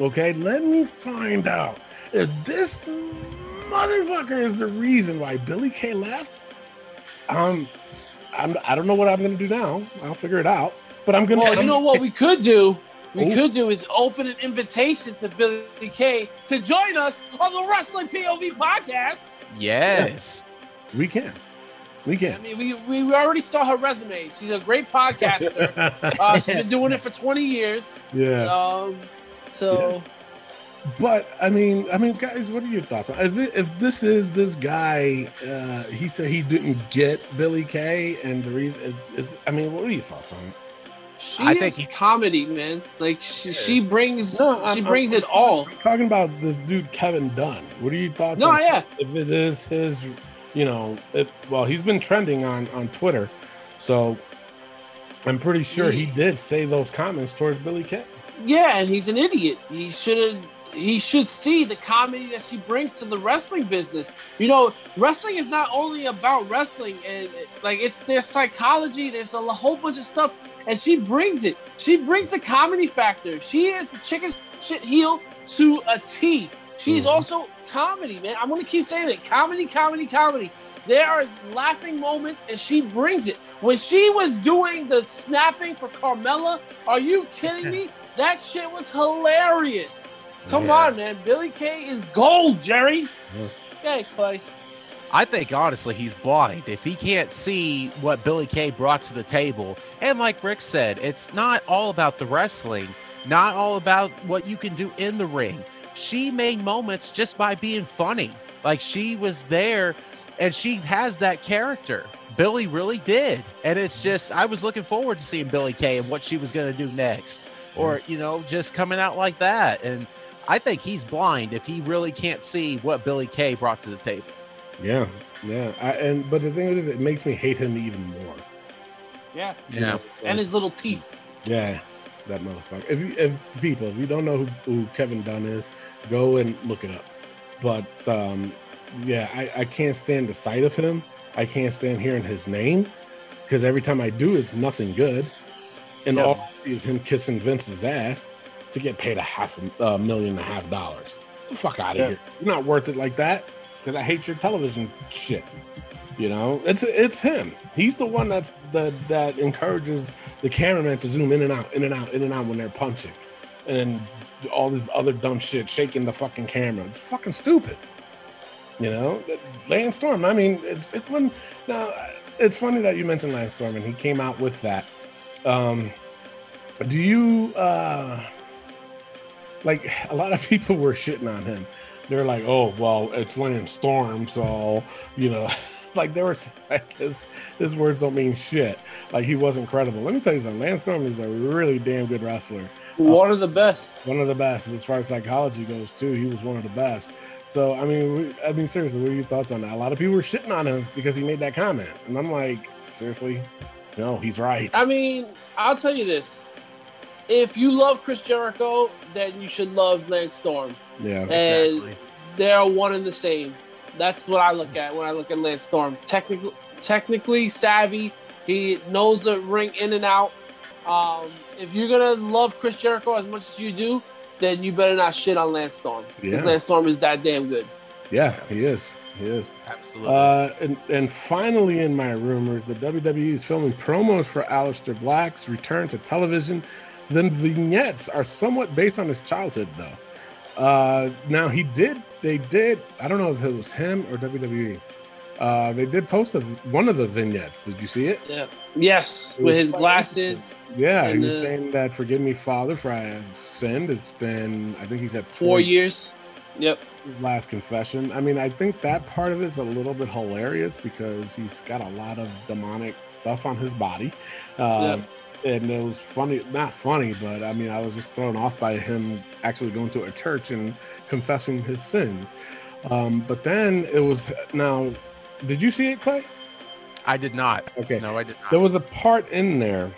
okay, let me find out if this motherfucker is the reason why Billie Kay left. Um, I'm. I don't know what I'm gonna do now. I'll figure it out. But I'm gonna. well, you I'm- know what we could do? We Oh. could do is open an invitation to Billie Kay to join us on the Wrestling POV podcast. Yes. We can. We can. I mean, we, we already saw her resume. She's a great podcaster. Uh, she's been doing it for 20 years. yeah. Um, so But I mean, I mean, guys, what are your thoughts? If it, if this is this guy, uh, he said he didn't get Billie Kay, and the reason is, I mean, what are your thoughts on it? she I is think he- comedy, man. Like she, she brings No, she I'm- brings I'm- it all. I'm talking about this dude Kevin Dunn. What are your thoughts? No, on yeah. If it is his, you know, it, well, he's been trending on on Twitter, so I'm pretty sure he did say those comments towards Billie Kay. Yeah, and he's an idiot. He should have. He should see the comedy that she brings to the wrestling business. You know, wrestling is not only about wrestling, and like it's there's psychology. There's a whole bunch of stuff, and she brings it. She brings the comedy factor. She is the chicken shit heel to a T. She's Mhm. also comedy, man. I'm gonna keep saying it. Comedy, comedy, comedy. There are laughing moments, and she brings it. When she was doing the snapping for Carmella, are you kidding me? That shit was hilarious. Come Yeah. on, man. Billie Kay is gold, Jerry. Yeah. Yeah, Clay. I think honestly he's blind. If he can't see what Billie Kay brought to the table, and like Rick said, it's not all about the wrestling, not all about what you can do in the ring. She made moments just by being funny. Like she was there and she has that character. Billie really did. And it's mm-hmm. just I was looking forward to seeing Billie Kay and what she was going to do next or, mm-hmm. you know, just coming out like that. And I think he's blind if he really can't see what Billie Kay brought to the table. Yeah, yeah. I, and but the thing is, it makes me hate him even more. Yeah. Yeah. And his little teeth. Yeah, that motherfucker. If you, if people, if you don't know who, who Kevin Dunn is, go and look it up. But um, yeah, I, I can't stand the sight of him. I can't stand hearing his name because every time I do, it's nothing good. And Yeah. all I see is him kissing Vince's ass to get paid a half a uh, million and a half dollars. The fuck out of Yeah. here. You're not worth it like that because I hate your television shit. You know, it's it's him. He's the one that's the that encourages the cameraman to zoom in and out, in and out, in and out when they're punching, and all this other dumb shit, shaking the fucking camera. It's fucking stupid. You know, Lance Storm. I mean, it's it when now. It's funny that you mentioned Lance Storm, and he came out with that. Um, do you uh like a lot of people were shitting on him? They're like, "Oh, well, it's Lance Storm, so you know." Like there was like his his words don't mean shit. Like he wasn't credible. Let me tell you something. Lance Storm is a really damn good wrestler uh, One of the best. one of the best as far as psychology goes too. He was one of the best. So I mean, we, I mean, seriously, what are your thoughts on that? A lot of people were shitting on him because he made that comment, and I'm like, seriously, no, he's right. I mean, I'll tell you this. If you love Chris Jericho, then you should love Lance Storm. yeah, And they're one and the same. That's what I look at when I look at Lance Storm. Technically, technically savvy. He knows the ring in and out. Um, if you're gonna love Chris Jericho as much as you do, then you better not shit on Lance Storm because Yeah. Lance Storm is that damn good. Yeah, he is. He is. Absolutely. Uh, and, and finally, in my rumors, the WWE is filming promos for Aleister Black's return to television. The vignettes are somewhat based on his childhood, though. Uh, now he did. They did. I don't know if it was him or WWE. Uh, they did post a, one of the vignettes. Did you see it? Yeah. Yes, It with his glasses. Yeah, he was uh, saying that forgive me, Father, for I have sinned. It's been, I think he said Four years. Yep. his last confession. I mean, I think that part of it is a little bit hilarious because he's got a lot of demonic stuff on his body. Um, And it was funny, not funny, but I mean, I was just thrown off by him actually going to a church and confessing his sins. Um, but then it was now, did you see it, Clay? I did not. Okay. No, I did not. There was a part in there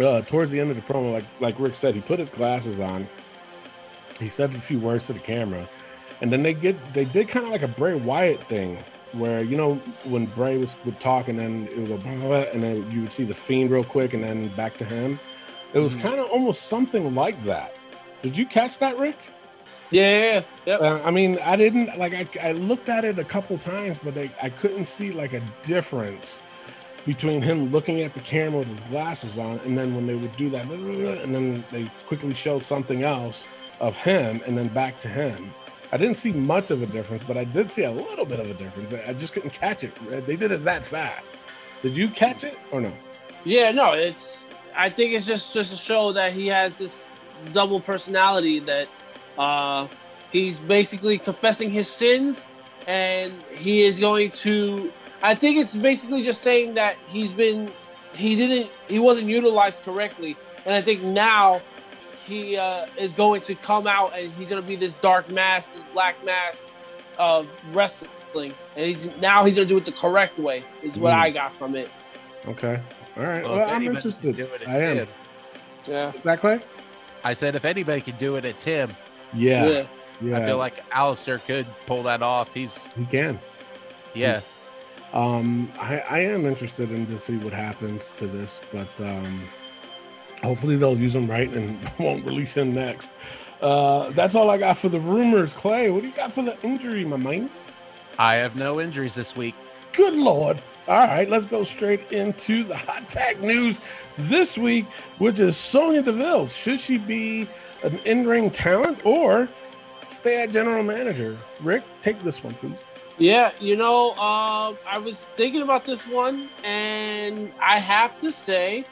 uh, towards the end of the promo, like like Rick said, he put his glasses on. He said a few words to the camera, and then they get they did kind of like a Bray Wyatt thing, where you know when Bray was would talk and then it would go blah, blah, blah, and then you would see the fiend real quick and then back to him. It was Mm-hmm. kind of almost something like that. Did you catch that, Rick? Yeah, yeah. Uh, I mean, I didn't like. I, I looked at it a couple times, but they, I couldn't see like a difference between him looking at the camera with his glasses on, and then when they would do that, and then they quickly showed something else of him, and then back to him. I didn't see much of a difference, but I did see a little bit of a difference. I just couldn't catch it. They did it that fast. Did you catch it or no? Yeah, no, it's. I think it's just just to show that he has this double personality that uh, he's basically confessing his sins, and he is going to. I think it's basically just saying that he's been, he didn't, he wasn't utilized correctly, and I think now he uh, is going to come out and he's going to be this dark mask, this black mask of wrestling, and he's now he's going to do it the correct way. Is what Mm. I got from it. Okay, all right. Well, Well, I'm interested. can do it, I am. him. Yeah. Is that Clay? I said if anybody could do it, it's him. Yeah, yeah. yeah. I feel like Aleister could pull that off. He's he can. yeah. Um, I, I am interested in to see what happens to this, but um, hopefully they'll use him right and won't release him next. Uh, that's all I got for the rumors. Clay, what do you got for the injury, my man? I have no injuries this week. Good lord. All right, let's go straight into the hot tag news this week, which is Sonya Deville. Should she be an in-ring talent or stay at general manager? Rick, take this one, please. Yeah, you know, um, I was thinking about this one, and I have to say,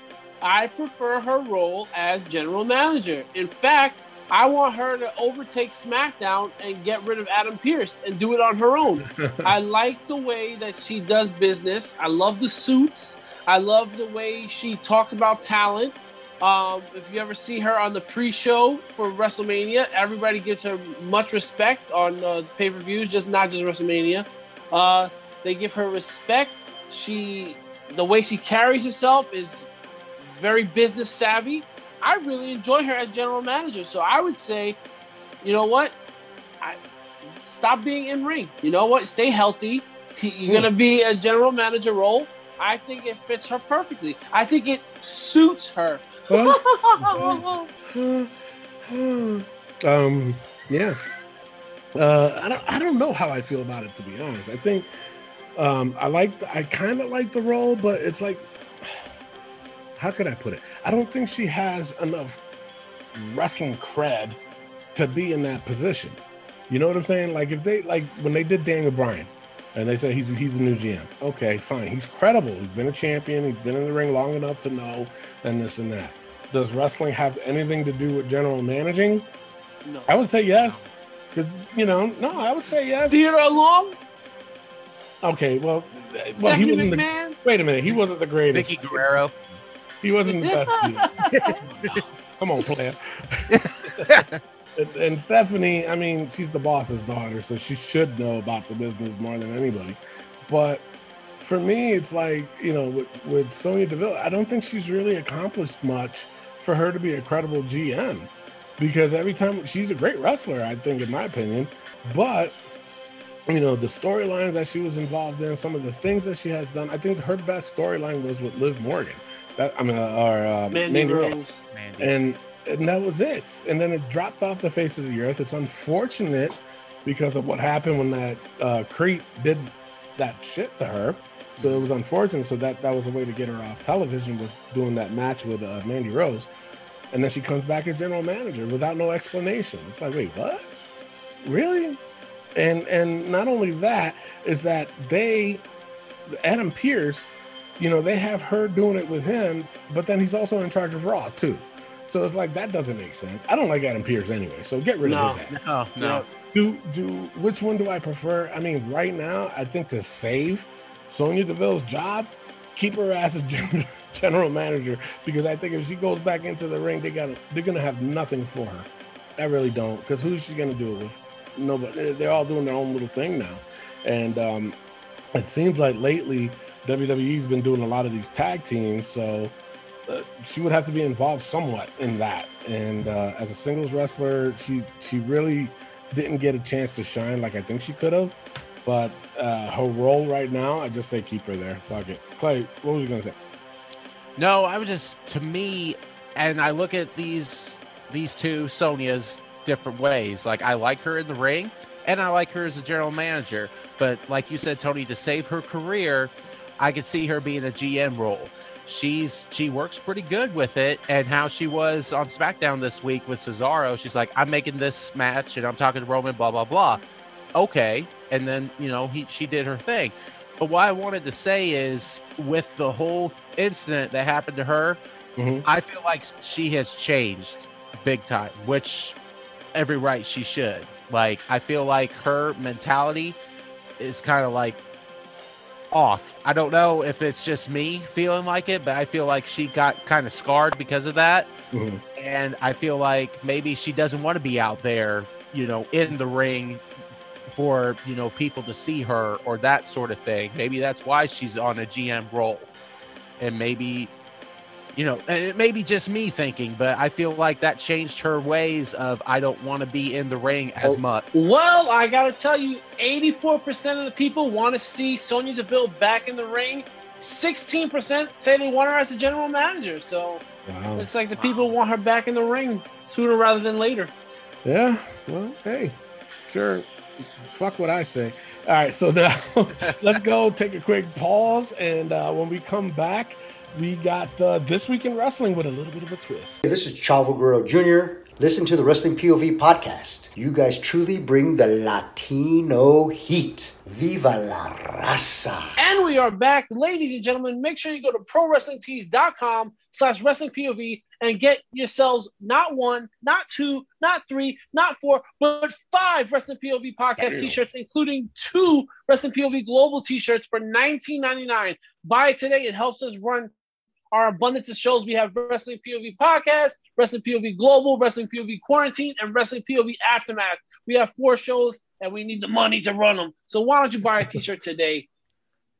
I prefer her role as general manager. In fact, I want her to overtake SmackDown and get rid of Adam Pearce and do it on her own. I like the way that she does business. I love the suits. I love the way she talks about talent. Um, if you ever see her on the pre-show for WrestleMania, everybody gives her much respect on uh, pay-per-views, just not just WrestleMania. Uh, they give her respect. She, the way she carries herself is very business savvy. I really enjoy her as general manager. So I would say, you know what? I, stop being in ring. You know what? Stay healthy. You're gonna be a general manager role. I think it fits her perfectly. I think it suits her. um, yeah. Uh, I don't. I don't know how I feel about it to be honest. I think um, I like. The, I kind of like the role, but it's like, how could I put it? I don't think she has enough wrestling cred to be in that position. You know what I'm saying? Like if they like when they did Daniel Bryan, and they said he's he's the new GM. Okay, fine. He's credible. He's been a champion. He's been in the ring long enough to know, and this and that. Does wrestling have anything to do with general managing? no. I would say yes. Because you know, no, I would say yes. Theodore Long, Okay, well, well, he wasn't the. McMahon. Wait a minute, he wasn't the greatest. Vickie Guerrero. He wasn't the best. Come on, player. and, and Stephanie, I mean, she's the boss's daughter, so she should know about the business more than anybody. But for me, it's like you know, with with Sonya Deville, I don't think she's really accomplished much for her to be a credible GM. Because every time she's a great wrestler, I think, in my opinion, but you know the storylines that she was involved in, some of the things that she has done. I think her best storyline was with Liv Morgan. That I mean, our or uh, Mandy, Mandy Rose, Rose. Mandy. and and that was it. And then it dropped off the face of the earth. It's unfortunate because of what happened when that uh, creep did that shit to her. So it was unfortunate. So that that was a way to get her off television was doing that match with uh, Mandy Rose, and then she comes back as general manager without no explanation. It's like, wait, what? Really? And and not only that is that they, Adam Pearce, you know, they have her doing it with him, but then he's also in charge of Raw too. So it's like that doesn't make sense. I don't like Adam Pearce anyway, so get rid no, of his ass. No, no. Do do which one do I prefer? I mean, right now, I think to save Sonya Deville's job, keep her as a general, general manager because I think if she goes back into the ring, they got they're gonna have nothing for her. I really don't, because who's she gonna do it with? Nobody. They're all doing their own little thing now, and um, it seems like lately WWE's been doing a lot of these tag teams, so uh, she would have to be involved somewhat in that. And uh, as a singles wrestler, she she really didn't get a chance to shine like I think she could have. But uh, her role right now, I just say keep her there. Fuck it. Clay, what was you gonna say? No, I was just to me, and I look at these these two Sonyas different ways. Like I like her in the ring, and I like her as a general manager. But like you said, Tony, to save her career, I could see her being a GM role. She's she works pretty good with it and how she was on smackdown this week with cesaro she's like i'm making this match and i'm talking to roman blah blah blah. Okay. And then you know he she did her thing. But what i wanted to say is with the whole incident that happened to her mm-hmm. i feel like she has changed big time which every right she should. Like i feel like her mentality is kind of like off. I don't know if it's just me feeling like it, but I feel like she got kind of scarred because of that. Mm-hmm. And I feel like maybe she doesn't want to be out there, you know, in the ring for, you know, people to see her or that sort of thing. Maybe that's why she's on a GM role. And maybe you know, and it may be just me thinking, but I feel like that changed her ways of I don't want to be in the ring as much. Well, I got to tell you, 84% of the people want to see Sonya Deville back in the ring. 16% say they want her as a general manager. So wow. it's like the wow. people want her back in the ring sooner rather than later. Yeah. Well, hey, sure. Fuck what I say. All right. So now let's go take a quick pause. And uh, when we come back, we got uh, This Week in Wrestling with a little bit of a twist. Hey, this is Chavo Guerrero Jr. Listen to the Wrestling POV podcast. You guys truly bring the Latino heat. Viva la raza. And we are back, ladies and gentlemen. Make sure you go to prowrestlingtees.com slash wrestling POV and get yourselves not one, not two, not three, not four, but five Wrestling POV podcast t-shirts, including two Wrestling POV global t-shirts for $19.99. Buy it today. It helps us run our abundance of shows. We have Wrestling POV Podcast, Wrestling POV Global, Wrestling POV Quarantine, and Wrestling POV Aftermath. We have four shows and we need the money to run them. So why don't you buy a t-shirt today?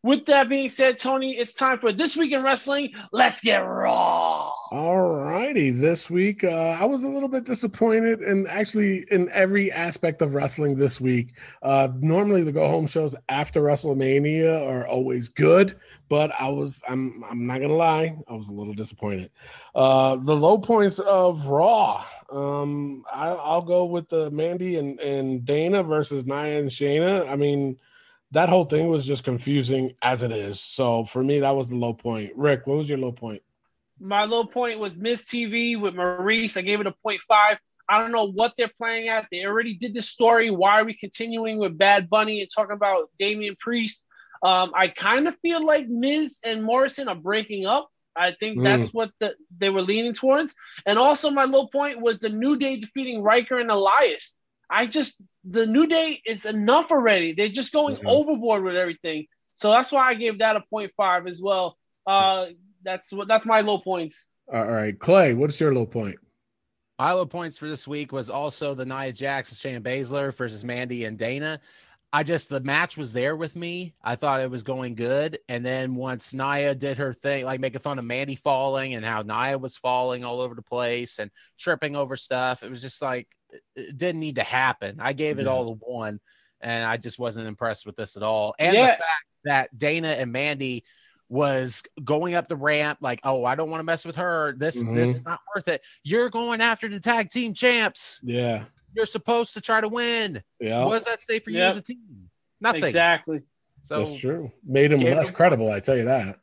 With that being said, Tony, it's time for This Week in Wrestling. Let's get raw. All righty. This week, uh, I was a little bit disappointed, and actually in every aspect of wrestling this week. Uh, normally, the go home shows after WrestleMania are always good, but I was, I'm, I'm not gonna lie, I was a little disappointed. Uh, the low points of Raw. Um, I, will go with the Mandy and, and Dana versus Nia and Shayna. I mean, that whole thing was just confusing as it is. So for me, that was the low point. Rick, what was your low point? My low point was Miz TV with Maurice. I gave it a 0.5. I don't know what they're playing at. They already did this story. Why are we continuing with Bad Bunny and talking about Damian Priest? Um, I kind of feel like Miz and Morrison are breaking up. I think mm. that's what the, they were leaning towards. And also, my low point was the New Day defeating Ryker and Elias. I just the New Day is enough already. They're just going mm-hmm. overboard with everything. So that's why I gave that a 0.5 as well. Uh, that's what that's my low points. All right, Clay, what's your low point? My low points for this week was also the Nia Jax and Shayna Baszler versus Mandy and Dana. I just the match was there with me. I thought it was going good, and then once Nia did her thing, like making fun of Mandy falling and how Nia was falling all over the place and tripping over stuff, it was just like it didn't need to happen. I gave it yeah. all the one. and I just wasn't impressed with this at all. And Yeah. the fact that Dana and Mandy was going up the ramp like, oh, I don't want to mess with her. This Mhm. this is not worth it. You're going after the tag team champs. Yeah. You're supposed to try to win. Yeah. What does that say for you Yep. as a team? Nothing. Exactly. So That's true. Made him less him- credible, I tell you that.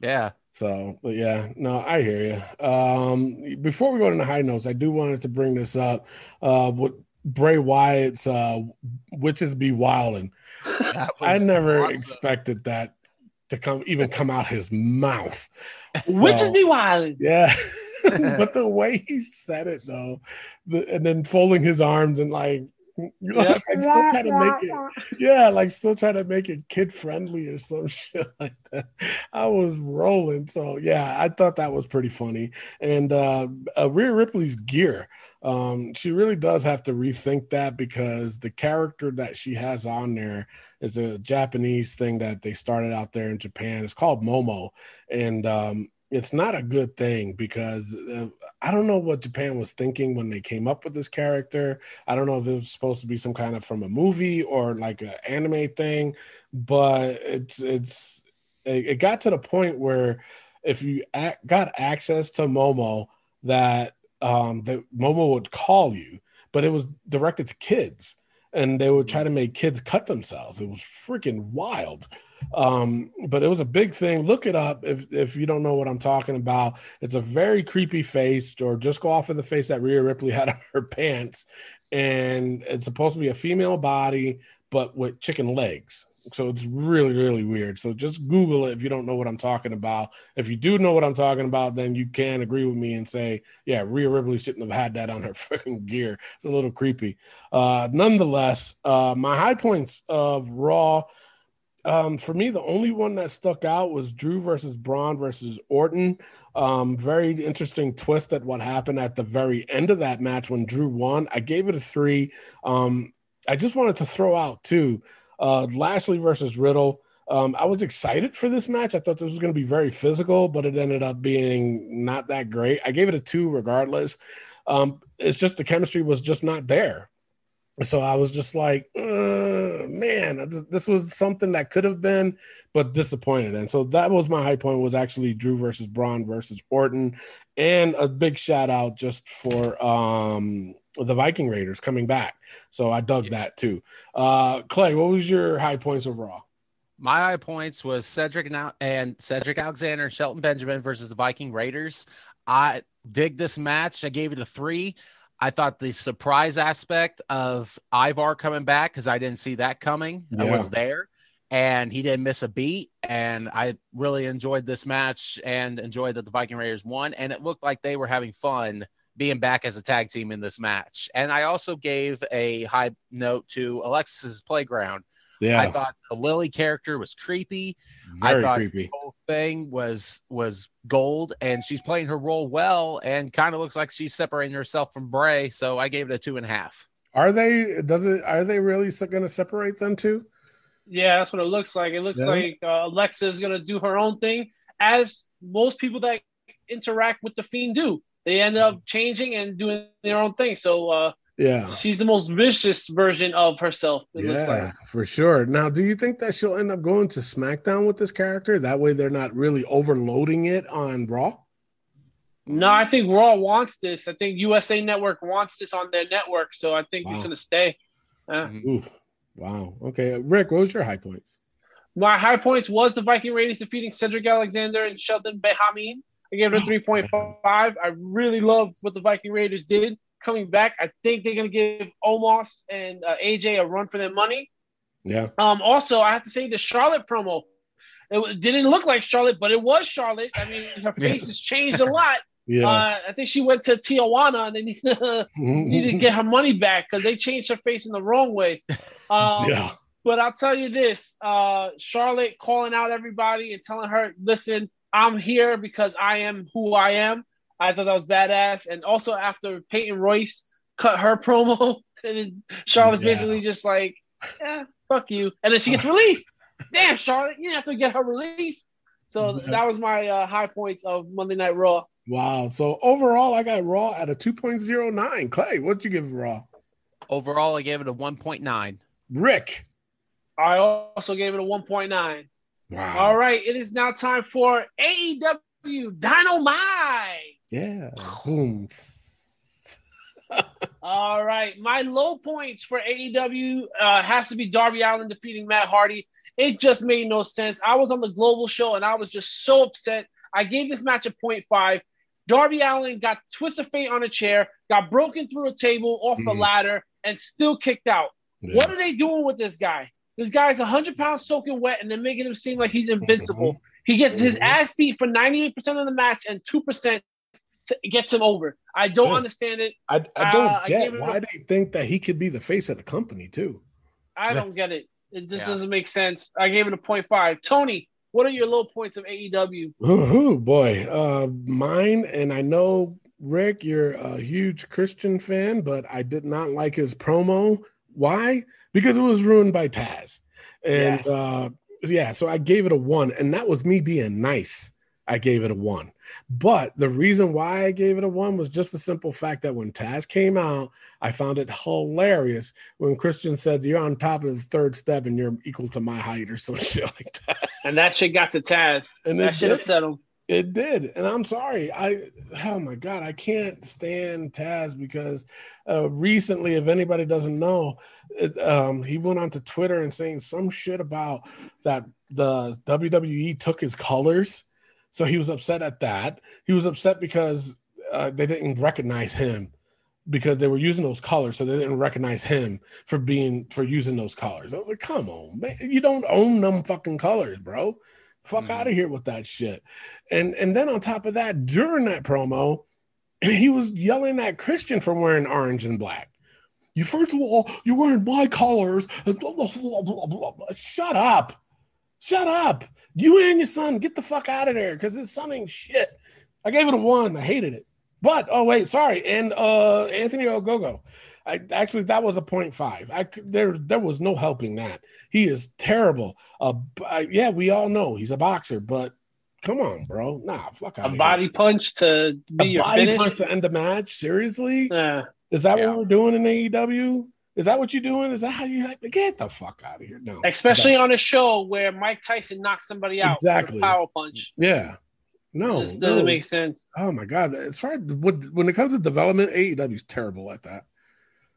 yeah. So, but yeah, no, I hear you. Um, before we go to the high notes, I do wanted to bring this up. Uh, with Bray Wyatt's uh, "Witches Be Wildin'." That I never awesome. expected that to come even come out his mouth. Which So- be wild. Yeah, but the way he said it though, the, and then folding his arms and like, like I still try to make it, yeah, like still trying to make it kid friendly or some shit like that. I was rolling, so yeah, I thought that was pretty funny. And uh, uh Rhea Ripley's gear, um, she really does have to rethink that because the character that she has on there is a Japanese thing that they started out there in Japan. It's called Momo, and um, it's not a good thing because uh, I don't know what Japan was thinking when they came up with this character. I don't know if it was supposed to be some kind of from a movie or like an anime thing, but it's it's it, got to the point where if you got access to Momo, that um, that Momo would call you, but it was directed to kids, and they would try to make kids cut themselves. It was freaking wild. Um, but it was a big thing. Look it up if if you don't know what I'm talking about. It's a very creepy face, or just go off of the face that Rhea Ripley had on her pants, and it's supposed to be a female body, but with chicken legs. So it's really, really weird. So just Google it if you don't know what I'm talking about. If you do know what I'm talking about, then you can agree with me and say, yeah, Rhea Ripley shouldn't have had that on her freaking gear. It's a little creepy. Uh, nonetheless, uh, my high points of Raw. Um, for me, the only one that stuck out was Drew versus Braun versus Orton. Um, very interesting twist at what happened at the very end of that match when Drew won. I gave it a three. Um, I just wanted to throw out too uh, Lashley versus Riddle. Um, I was excited for this match. I thought this was going to be very physical, but it ended up being not that great. I gave it a two regardless. Um, it's just the chemistry was just not there. So I was just like, uh, man, this, this was something that could have been, but disappointed. And so that was my high point was actually Drew versus Braun versus Orton, and a big shout out just for um, the Viking Raiders coming back. So I dug that too. Uh, Clay, what was your high points of Raw? My high points was Cedric now and Cedric Alexander and Shelton Benjamin versus the Viking Raiders. I dig this match. I gave it a three. I thought the surprise aspect of Ivar coming back because I didn't see that coming Yeah. was there, and he didn't miss a beat. And I really enjoyed this match and enjoyed that the Viking Raiders won. And it looked like they were having fun being back as a tag team in this match. And I also gave a high note to Alexis's Playground. Yeah, I thought the Lily character was creepy. very I thought creepy. the whole thing was was gold, and she's playing her role well, and kind of looks like she's separating herself from Bray. So I gave it a two and a half. Are they? Does it? Are they really going to separate them two? Yeah, that's what it looks like. It looks Yeah. like uh, Alexa is gonna do her own thing, as most people that interact with the Fiend do. They end up changing and doing their own thing. So uh, Yeah. she's the most vicious version of herself. It looks yeah, like. for sure. Now, do you think that she'll end up going to SmackDown with this character? That way, they're not really overloading it on Raw. No, I think Raw wants this. I think USA Network wants this on their network. So I think it's gonna stay. Uh, Ooh, wow. Okay, Rick, what was your high points? My high points was the Viking Raiders defeating Cedric Alexander and Shelton Benjamin. I gave it a 3.5. I really loved what the Viking Raiders did coming back. I think they're going to give Omos and uh, AJ a run for their money. Yeah, Um, also, I have to say the Charlotte promo. It didn't look like Charlotte, but it was Charlotte. I mean, her face has changed a lot. yeah. Uh, I think she went to Tijuana and they need to, need to get her money back because they changed her face in the wrong way. Um, yeah, but I'll tell you this: uh, Charlotte calling out everybody and telling her, "Listen, I'm here because I am who I am." I thought that was badass. And also after Peyton Royce cut her promo, and Charlotte's Yeah. basically just like, "Yeah, fuck you," and then she gets released. Damn, Charlotte, you didn't have to get her released. So Yeah. that was my uh, high points of Monday Night Raw. wow. So overall, I got Raw at a 2.09. Clay, what'd you give Raw? Overall, I gave it a one point nine. Rick. I also gave it a 1.9. Wow. All right, it is now time for AEW Dynamite. Yeah. Boom. All right, my low points for AEW uh, has to be Darby Allin defeating Matt Hardy. It just made no sense. I was on the global show and I was just so upset. I gave this match a 0.5. Darby Allin got twisted fate on a chair, got broken through a table off mm. the ladder, and still kicked out. Yeah. What are they doing with this guy? This guy's 100 pounds soaking wet, and they're making him seem like he's invincible. Mm-hmm. He gets his mm-hmm. ass beat for 98% of the match, and 2% gets him over. I don't yeah. understand it. I, I don't uh, get I why a, they think that he could be the face of the company, too. I yeah. don't get it. It just doesn't make sense. I gave it a 0.5. Tony, what are your low points of AEW? Oh boy, uh, mine, and I know Rick, you're a huge Christian fan, but I did not like his promo. Why? Because it was ruined by Taz. And yes. uh, yeah, so I gave it a one, and that was me being nice. I gave it a one. But the reason why I gave it a one was just the simple fact that when Taz came out, I found it hilarious when Christian said, You're on top of the third step and you're equal to my height or some shit like that. And that shit got to Taz. And that shit upset him. It did. And I'm sorry. I, oh my God, I can't stand Taz because uh, recently, if anybody doesn't know, it, um, he went onto Twitter and saying some shit about that the WWE took his colors so he was upset at that. He was upset because uh, they didn't recognize him because they were using those colors, so they didn't recognize him for being for using those colors. I was like, come on, man, you don't own them fucking colors, bro. Fuck mm. out of here with that shit. And and then on top of that, during that promo, he was yelling at Christian for wearing orange and black. You first of all, you're wearing my colors. Shut up. Shut up. You and your son, get the fuck out of there because his son ain't shit. I gave it a one. I hated it. But oh wait, sorry. And uh Anthony Ogogo. I actually that was a 0.5. I there there was no helping that. He is terrible. Uh I, yeah, we all know he's a boxer, but come on, bro. Nah, fuck out. A body here. punch to be a your body finish? punch to end the match. Seriously? Uh, is that yeah. what we're doing in AEW? Is that what you're doing? Is that how you like get the fuck out of here? No. Especially on a show where Mike Tyson knocked somebody out exactly power punch. Yeah. No, it doesn't no. make sense. Oh my god! As far as when it comes to development, AEW is terrible at that.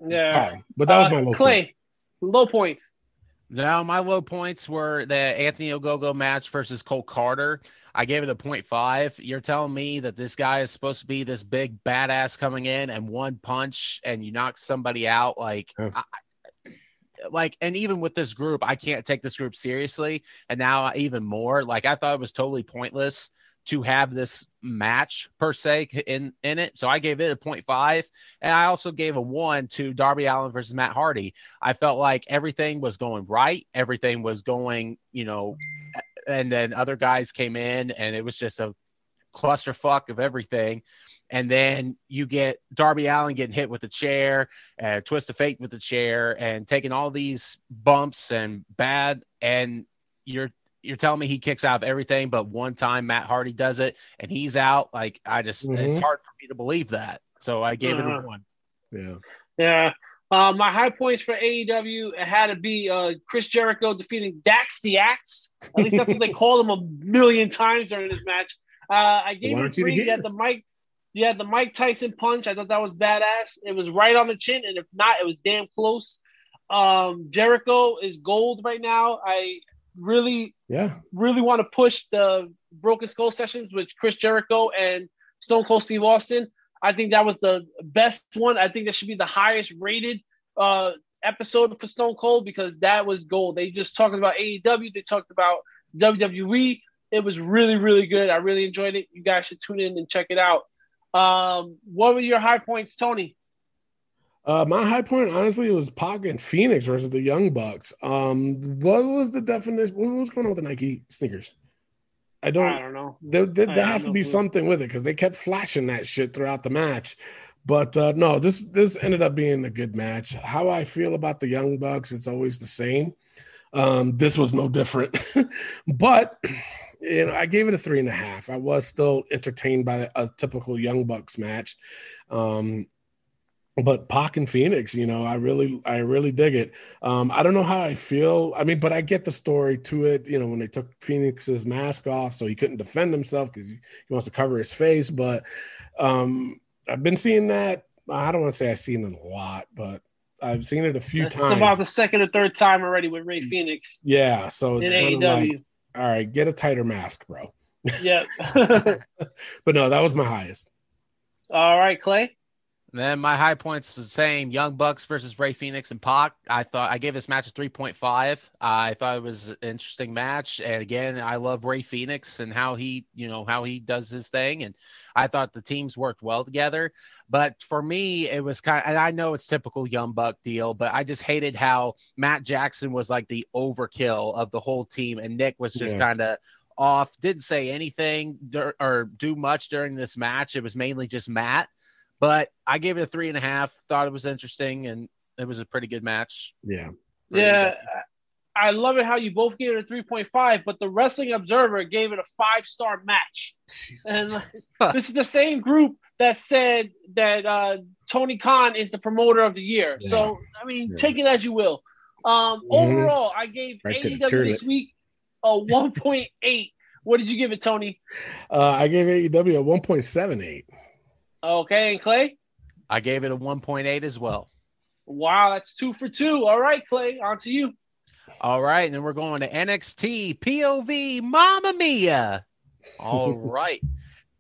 Yeah, but that was uh, my low Clay. Point. Low points. Now my low points were the Anthony Ogogo match versus Cole Karter. I gave it a 0.5. You're telling me that this guy is supposed to be this big badass coming in and one punch and you knock somebody out like yeah. I, like and even with this group i can't take this group seriously and now even more like i thought it was totally pointless to have this match per se in in it. So I gave it a 0.5 and I also gave a 1 to Darby Allin versus Matt Hardy. I felt like everything was going right, everything was going, you know, and then other guys came in and it was just a clusterfuck of everything. And then you get Darby Allin getting hit with a chair, uh, twist of fate with the chair, and taking all these bumps and bad. And you're you're telling me he kicks out of everything, but one time Matt Hardy does it and he's out. Like I just, mm-hmm. it's hard for me to believe that. So I gave uh, it a uh-huh. one. Yeah. Yeah. Uh, my high points for AEW it had to be uh, Chris Jericho defeating Dax the Axe. At least that's what they called him a million times during this match. Uh, I gave it three. You had the Mike, you had the Mike Tyson punch. I thought that was badass. It was right on the chin, and if not, it was damn close. Um, Jericho is gold right now. I really, yeah, really want to push the Broken Skull sessions with Chris Jericho and Stone Cold Steve Austin. I think that was the best one. I think that should be the highest rated uh, episode for Stone Cold because that was gold. They just talked about AEW, they talked about WWE. It was really, really good. I really enjoyed it. You guys should tune in and check it out. Um, what were your high points, Tony? Uh, my high point, honestly, was Pac and Fenix versus the Young Bucks. Um, what was the definition? What was going on with the Nike sneakers? I don't. I don't know. There, there, there has to be clue. something with it because they kept flashing that shit throughout the match. But uh, no, this this ended up being a good match. How I feel about the Young Bucks, it's always the same. Um, this was no different. but you know, I gave it a three and a half. I was still entertained by a typical Young Bucks match. Um, but Pac and Fenix, you know, I really, I really dig it. Um, I don't know how I feel. I mean, but I get the story to it. You know, when they took Fenix's mask off, so he couldn't defend himself because he, wants to cover his face. But um, I've been seeing that. I don't want to say I've seen it a lot, but I've seen it a few That's times. about the second or third time already with Rey Fenix. Yeah, so it's kind of like, all right, get a tighter mask, bro. Yep. but no, that was my highest. All right, Clay. Then my high points the same: Young Bucks versus Rey Fenix and Pac. I thought I gave this match a three point five. I thought it was an interesting match, and again, I love Rey Fenix and how he, you know, how he does his thing, and I thought the teams worked well together. But for me, it was kind. Of, and I know it's typical Young Buck deal, but I just hated how Matt Jackson was like the overkill of the whole team, and Nick was just yeah. kind of off. Didn't say anything or do much during this match. It was mainly just Matt but I gave it a three and a half. Thought it was interesting, and it was a pretty good match. Yeah. Yeah. I love it how you both gave it a 3.5, but the Wrestling Observer gave it a five star match. Jesus. And this is the same group that said that uh, Tony Khan is the promoter of the year. Yeah. So, I mean, yeah. take it as you will. Um, mm-hmm. Overall, I gave right AEW this week a 1.8. what did you give it, Tony? Uh, I gave AEW a 1.78. Okay, and Clay? I gave it a 1.8 as well. Wow, that's two for two. All right, Clay, on to you. All right, and then we're going to NXT POV Mama Mia. All right.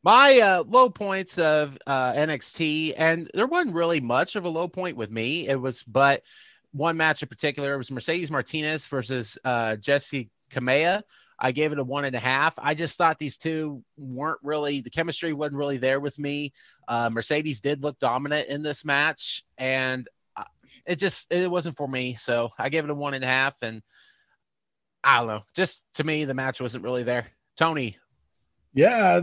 My uh, low points of uh, NXT, and there wasn't really much of a low point with me. It was, but one match in particular, it was Mercedes Martinez versus uh, Jessi Kamea. I gave it a one and a half. I just thought these two weren't really the chemistry wasn't really there with me. Uh, Mercedes did look dominant in this match, and uh, it just it wasn't for me. So I gave it a one and a half, and I don't know. Just to me, the match wasn't really there. Tony. Yeah,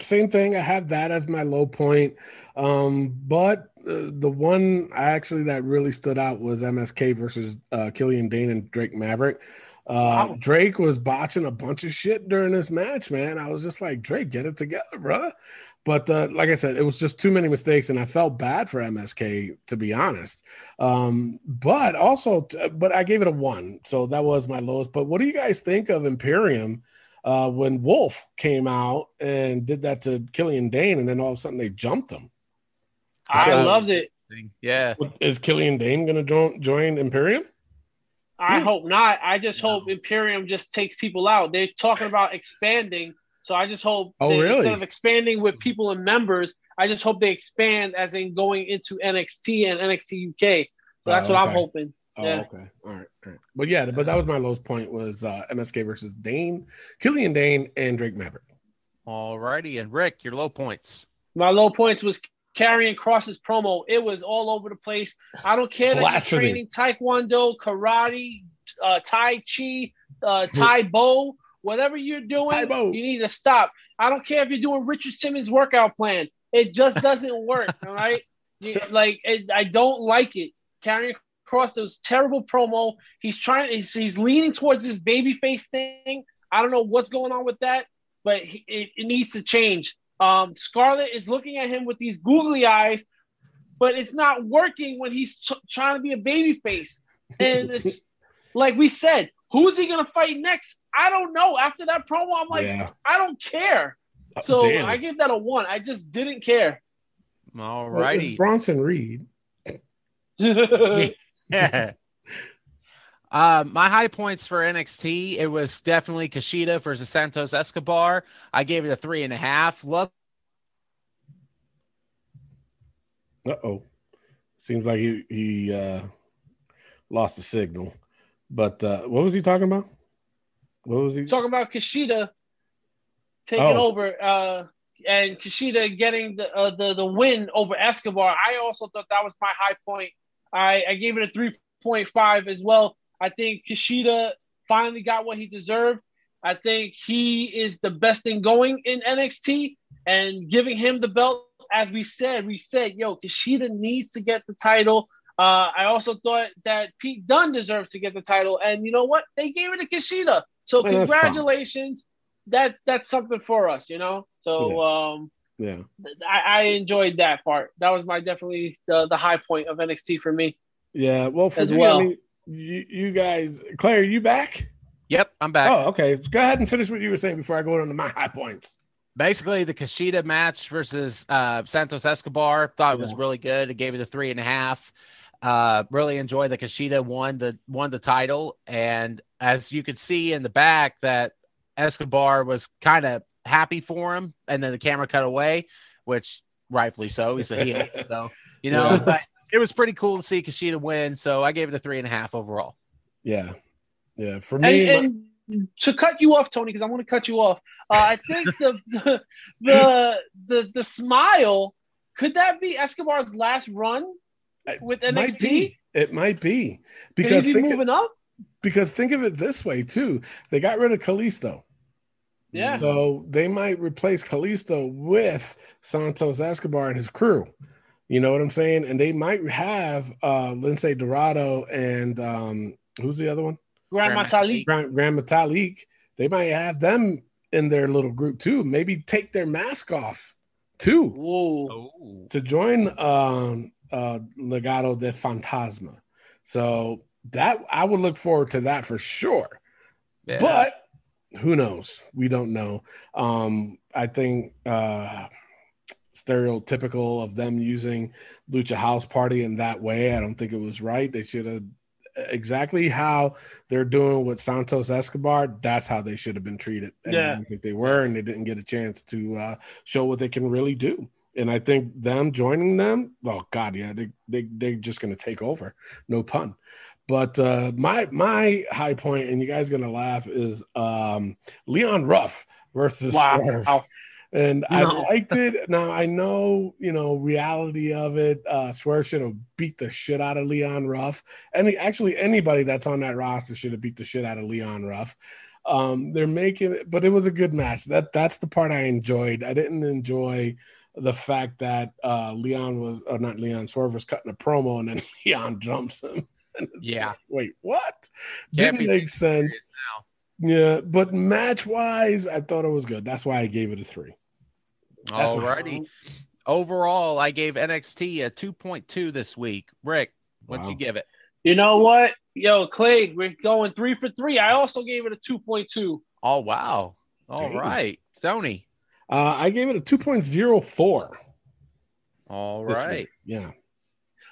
same thing. I have that as my low point. Um, but uh, the one actually that really stood out was MSK versus uh, Killian Dain and Drake Maverick. Uh, wow. Drake was botching a bunch of shit during this match, man. I was just like, Drake, get it together, brother. But uh, like I said, it was just too many mistakes, and I felt bad for MSK to be honest. Um, but also, t- but I gave it a one, so that was my lowest. But what do you guys think of Imperium uh, when Wolf came out and did that to Killian Dain, and then all of a sudden they jumped him? I so, loved it. Yeah, is Killian Dain going to join, join Imperium? I hope not. I just no. hope Imperium just takes people out. They're talking about expanding. So I just hope oh, really? instead of expanding with people and members, I just hope they expand as in going into NXT and NXT UK. So that's oh, what I'm hoping. Oh, yeah. okay. All right. All right. But yeah, but that was my lowest point was uh, MSK versus Dain, Killian Dain, and Drake Maverick. All righty. And Rick, your low points. My low points was Karrion Kross's promo. It was all over the place. I don't care that training Taekwondo, karate, uh, Tai Chi, uh, Tae Bo, whatever you're doing, you need to stop. I don't care if you're doing Richard Simmons' workout plan. It just doesn't work. all right. You, like, it, I don't like it. Karrion Kross, those terrible promo. He's trying, he's, he's leaning towards this baby face thing. I don't know what's going on with that, but he, it, it needs to change. Um, Scarlett is looking at him with these googly eyes, but it's not working when he's t- trying to be a baby face. And it's like we said, who's he gonna fight next? I don't know. After that promo, I'm like, yeah. I don't care. Uh, so Damn. I give that a one. I just didn't care. All righty. Bronson Reed. yeah. Uh, my high points for NXT, it was definitely Kushida versus Santos Escobar. I gave it a three and a half. Love. Uh oh. Seems like he he uh, lost the signal. But uh, what was he talking about? What was he talking about? Kushida taking oh. over uh, and Kushida getting the, uh, the the win over Escobar. I also thought that was my high point. I, I gave it a three point five as well. I think Kushida finally got what he deserved. I think he is the best thing going in NXT and giving him the belt. As we said, we said, yo, Kushida needs to get the title. Uh, I also thought that Pete Dunne deserves to get the title, and you know what? They gave it to Kushida. So congratulations. That that's something for us, you know. So yeah. um, Yeah, I, I enjoyed that part. That was my definitely the, the high point of NXT for me. Yeah, well, for as me, well. I mean, you, you guys, Claire, are you back? Yep, I'm back. Oh, okay. Go ahead and finish what you were saying before I go into my high points. Basically, the Kushida match versus uh, Santos Escobar thought it was really good. It gave it a three and a half. Uh, really enjoyed the Kushida won the won the title, and as you could see in the back, that Escobar was kind of happy for him, and then the camera cut away, which rightfully so. He's a heel, so you know. Yeah. But it was pretty cool to see Kushida win, so I gave it a three and a half overall. Yeah, yeah. For me, And, and to cut you off, Tony, because I want to cut you off. Uh, I think the, the the the the smile could that be Escobar's last run with it might NXT? be. It might be Could because he be think moving up? because think of it this way too. They got rid of Kalisto. Yeah. So they might replace Kalisto with Santos Escobar and his crew. You know what I'm saying? And they might have uh Lince Dorado and um who's the other one? Grand Metalik. Grand, Grand Metalik. They might have them in their little group too. Maybe take their mask off too Whoa. to join um uh Legado del Fantasma. So that I would look forward to that for sure. Yeah. But who knows? We don't know. Um, I think uh, stereotypical of them using Lucha House Party in that way. I don't think it was right. They should have exactly how they're doing with Santos Escobar. That's how they should have been treated. And I don't think they were, and they didn't get a chance to uh, show what they can really do. And I think them joining them, oh God, yeah, they they they're just gonna take over. No pun. But uh, my my high point, and you guys gonna laugh, is um, Leon Ruff versus Wow. Swerve. And I liked it. Now I know, you know, reality of it. Uh, Swerve should have beat the shit out of Leon Ruff. Any actually anybody that's on that roster should have beat the shit out of Leon Ruff. Um, they're making it, but it was a good match. That that's the part I enjoyed. I didn't enjoy the fact that uh, Leon was, or not Leon, Swerve was cutting a promo and then Leon jumps him. Yeah. like, Wait, what? Can't Didn't make sense. Yeah, but match wise, I thought it was good. That's why I gave it a three. That's my- Alrighty. Overall, I gave NXT a 2.2 this week. Rick, what'd Wow. you give it? You know what? Yo, Clay, we're going three for three. I also gave it a 2.2. Oh wow. All Dang. right. Tony. Uh, I gave it a 2.04. All right. week. Yeah.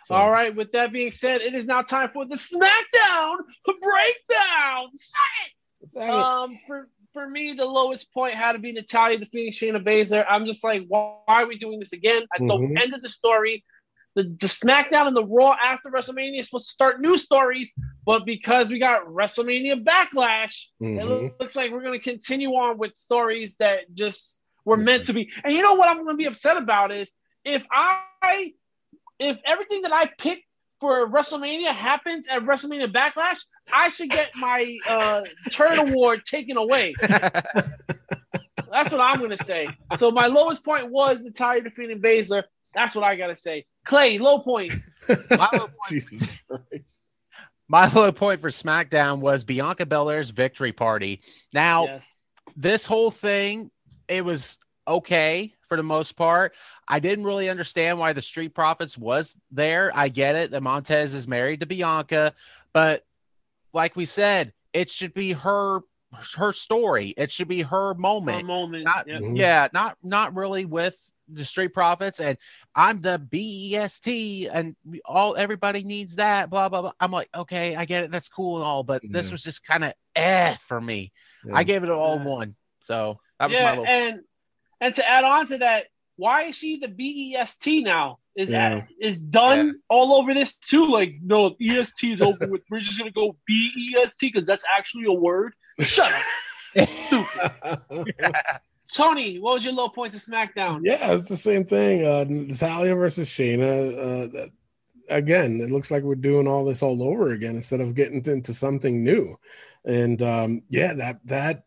So- All right, with that being said, it is now time for the SmackDown breakdown. Second. Um, for for me, the lowest point had to be Natalya defeating Shayna Baszler. I'm just like, why, why are we doing this again? At Mhm. the end of the story, the, the SmackDown and the Raw after WrestleMania is supposed to start new stories, but because we got WrestleMania Backlash, it Mhm. loo- looks like we're going to continue on with stories that just were meant to be. And you know what I'm going to be upset about is if I, if everything that I picked for WrestleMania happens at WrestleMania Backlash, I should get my uh, turn award taken away. That's what I'm going to say. So my lowest point was Natalya defeating Baszler. That's what I got to say. Clay, low points. My low, point, Jesus Christ. my low point for SmackDown was Bianca Belair's victory party. Now, Yes. this whole thing, it was okay for the most part. I didn't really understand why the Street Profits was there. I get it that Montez is married to Bianca, but like we said, it should be her her story. It should be her moment. a moment. Not yeah. Mhm. yeah, not not really with the Street Profits and I'm the BEST and all everybody needs that blah blah blah. I'm like, okay, I get it. That's cool and all, but this was just kind of eh for me. Yeah. I gave it all Yeah. one. So that was yeah, my little and and to add on to that, why is she the BEST now? Is Yeah. that is done all over this too? Like, no, EST is over with. We're just gonna go BEST because that's actually a word. Shut up. Stupid. Tony, what was your low point to SmackDown? Yeah, it's the same thing. Uh, Natalya versus Shayna. Uh, that, again, it looks like we're doing all this all over again instead of getting into something new. And um, yeah, that that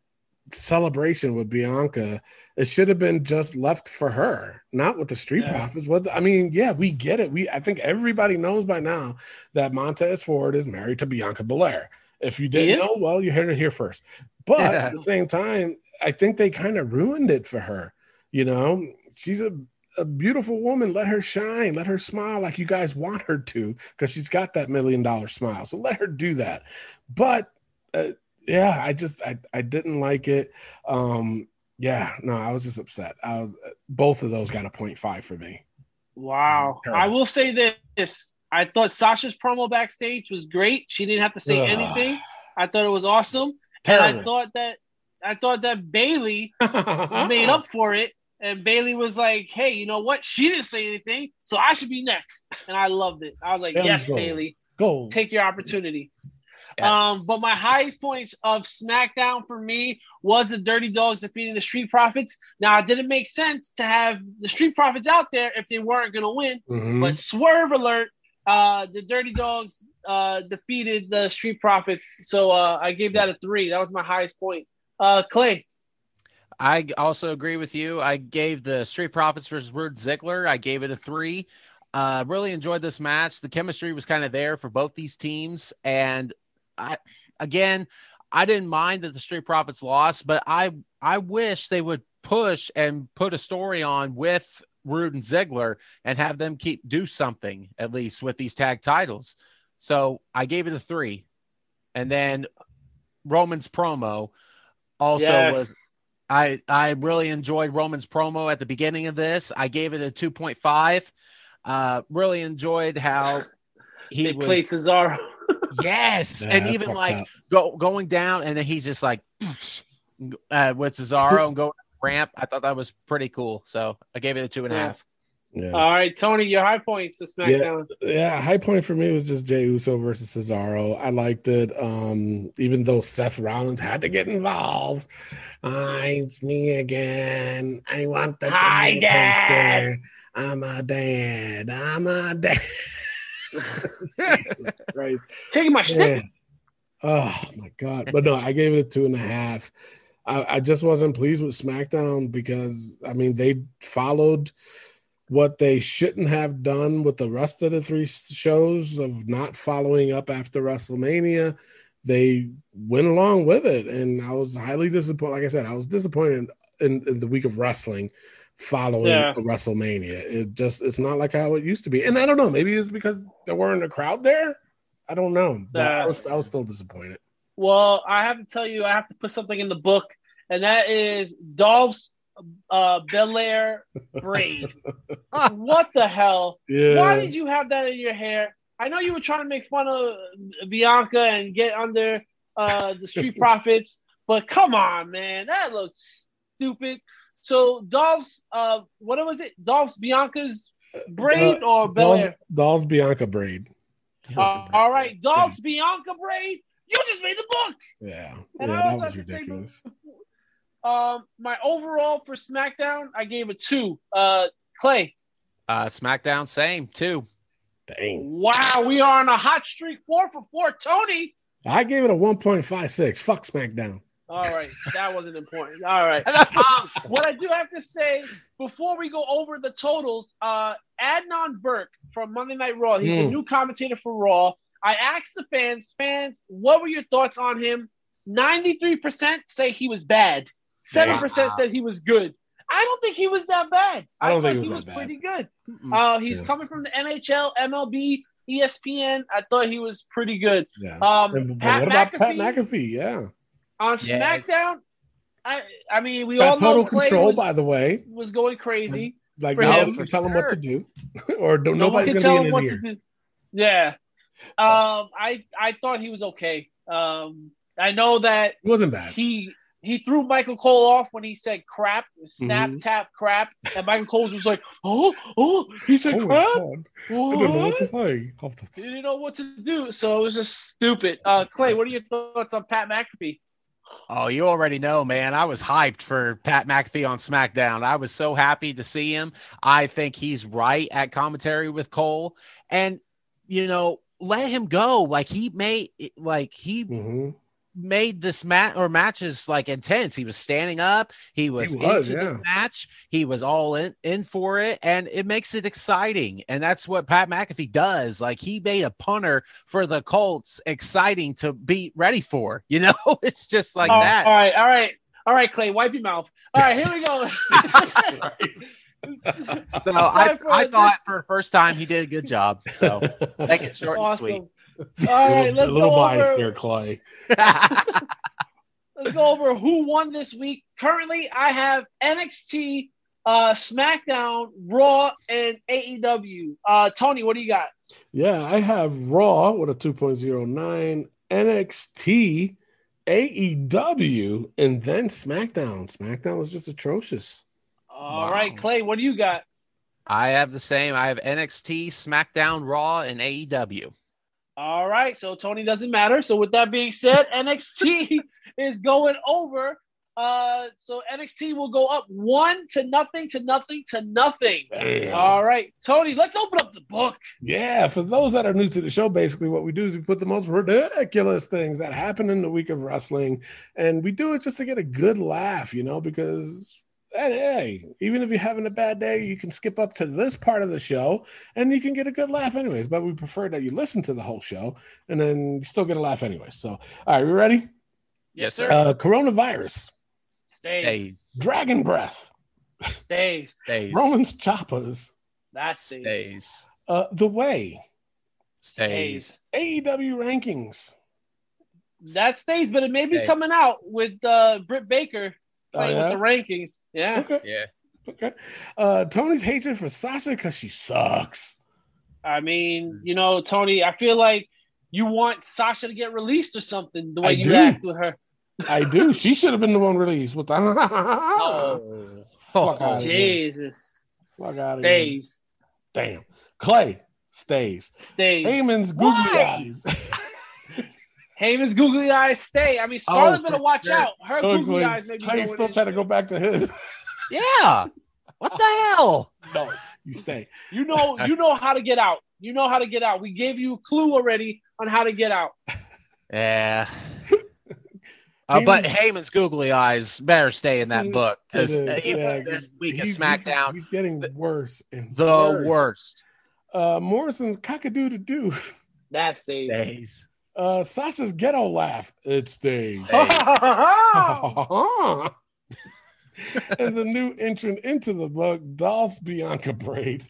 celebration with Bianca, it should have been just left for her, not with the Street Yeah. Profits. What I mean, yeah, we get it. We I think everybody knows by now that Montez Ford is married to Bianca Belair. If you didn't know, well, you heard it here first. But Yeah. at the same time, I think they kind of ruined it for her. You know, she's a, a beautiful woman. Let her shine. Let her smile like you guys want her to, because she's got that million dollar smile. So let her do that. But uh, yeah, I just I I didn't like it. Um, yeah, no, I was just upset. I was both of those got a point five for me. Wow. I will say this. I thought Sasha's promo backstage was great. She didn't have to say Ugh. anything. I thought it was awesome. Terrible. And I thought that I thought that Bayley made up for it. And Bayley was like, hey, you know what? She didn't say anything, so I should be next. And I loved it. I was like, Bayley's yes, gold. Bayley. Go. Take your opportunity. Yes. Um, but my highest points of SmackDown for me was the Dirty Dogs defeating the Street Profits. Now, it didn't make sense to have the Street Profits out there if they weren't going to win. Mm-hmm. But swerve alert, uh, the Dirty Dogs uh, defeated the Street Profits. So uh, I gave that a three. That was my highest point. Uh, Clay. I also agree with you. I gave the Street Profits versus Roode Ziggler. I gave it a three. Uh, really enjoyed this match. The chemistry was kind of there for both these teams, and I again, I didn't mind that the Street Profits lost, but I I wish they would push and put a story on with Roode and Ziggler and have them keep do something at least with these tag titles. So I gave it a three, and then Roman's promo also yes. was. I I really enjoyed Roman's promo at the beginning of this. I gave it a two point five. Uh, really enjoyed how he was, played Cesaro yes, yeah, and even like go, going down, and then he's just like uh, with Cesaro and going ramp. I thought that was pretty cool. So I gave it a two and a half. Yeah. All right, Tony, your high points to SmackDown. Yeah, yeah, high point for me was just Jey Uso versus Cesaro. I liked it. Um, even though Seth Rollins had to get involved. Uh, it's me again. I want the Hi, Dad. I'm a dad. I'm a dad. Christ. Taking my stick. Oh my god! But no, I gave it a two and a half. I, I just wasn't pleased with SmackDown because I mean they followed what they shouldn't have done with the rest of the three shows of not following up after WrestleMania. They went along with it, and I was highly disappointed. Like I said, I was disappointed in, in the week of wrestling following yeah. WrestleMania. It just it's not like how it used to be. And I don't know, maybe it's because there weren't a crowd there. I don't know. But uh, I was I was still disappointed. Well, I have to tell you, I have to put something in the book, and that is Dolph's uh Belair braid. what the hell? Yeah. Why did you have that in your hair? I know you were trying to make fun of Bianca and get under uh the Street Profits, but come on, man, that looks stupid. So Dolph's, uh, what was it? Dolph's Bianca's braid uh, or Belair? Dolph's Bianca braid. Uh, all right, Dolph's yeah. Bianca braid. You just made the book. Yeah, and yeah, I also that was ridiculous. Say, um, my overall for SmackDown, I gave a two. Uh, Clay. Uh, SmackDown, same two. Dang. Wow, we are on a hot streak. Four for four. Tony. I gave it a one point five six. Fuck SmackDown. All right, that wasn't important. All right. Um, what I do have to say before we go over the totals, uh, Adnan Virk from Monday Night Raw, he's mm. a new commentator for Raw. I asked the fans, fans, what were your thoughts on him? 93% say he was bad. 7% wow. said he was good. I don't think he was that bad. I, don't think he was, was pretty good. Uh, he's yeah. coming from the NHL, MLB, ESPN. I thought he was pretty good. Yeah. Um, Pat what about McAfee, Pat McAfee? Yeah. On yeah. SmackDown, I I mean we all know Clay control. Was, by the way, was going crazy. Like now, him, tell him sure. what to do, or don't, no nobody's going to be in his ear. Yeah, um, I I thought he was okay. Um, I know that he wasn't bad. He he threw Michael Cole off when he said crap, snap, mm-hmm. tap, crap, and Michael Cole was like, "Oh, oh," he said oh crap. What? I didn't know what to say. He didn't know what to do, so it was just stupid. Uh, Clay, what are your thoughts on Pat McAfee? Oh, you already know, man. I was hyped for Pat McAfee on SmackDown. I was so happy to see him. I think he's right at commentary with Cole. And, you know, let him go. Like he may like he mm-hmm made this match or matches like intense. He was standing up, he was, he was into yeah. the match, he was all in in for it, and it makes it exciting. And that's what Pat McAfee does. Like he made a punter for the Colts exciting to be ready for. You know, it's just like oh, that. All right, all right, all right, Clay, wipe your mouth. All right, here we go. So I, I thought for the first time he did a good job. So make it short awesome. and All right, let's a little go biased over. there, Clay. Let's go over who won this week. Currently, I have NXT, uh, SmackDown, Raw, and AEW. Uh, Tony, what do you got? Yeah, I have Raw with a 2.09, NXT, AEW, and then SmackDown. SmackDown was just atrocious. All right, Clay, what do you got? I have the same. I have NXT, SmackDown, Raw, and AEW. All right, so Tony doesn't matter. So with that being said, NXT is going over. Uh, so NXT will go up one to nothing to nothing to nothing. Damn. All right, Tony, let's open up the book. Yeah, for those that are new to the show, basically what we do is we put the most ridiculous things that happen in the week of wrestling, and we do it just to get a good laugh, you know, because hey, hey, even if you're having a bad day, you can skip up to this part of the show and you can get a good laugh anyways. But we prefer that you listen to the whole show and then you still get a laugh anyway. So, all right, we ready? Yes, sir. Uh, coronavirus, Stays, Stays. dragon breath, stays. Stays. Roman's choppers, That stays. Stays. uh, the way, Stays. AEW rankings. That stays, but it may be Stays. coming out with uh, Britt Baker Oh, yeah? with the rankings. Yeah. Okay. Yeah. Okay. Uh, Tony's hatred for Sasha because she sucks. I mean, you know, Tony, I feel like you want Sasha to get released or something the way I you do. act with her. I do. she should have been the one released with the. Oh. Fuck outta here. Jesus. Fuck out of here. Stays. Damn. Clay stays. Stays. Heyman's googly eyes. Heyman's googly eyes stay. I mean, Scarlett Oh, better watch sure. out. Her googly Clay's, eyes may be Clay's still trying to go back to his. Yeah. What the hell? no, you stay. You know, you know how to get out. You know how to get out. We gave you a clue already on how to get out. Yeah. Uh, but Heyman's- Heyman's googly eyes better stay in that It- book because is, even yeah, this week of he's- SmackDown, He's, he's getting worse and the worse. worst Uh, Morrison's cockadoo to do. That stays. Days. Uh, Sasha's ghetto laugh. It stays. Oh, and the new entrant into the book, Dolph's Bianca Braid,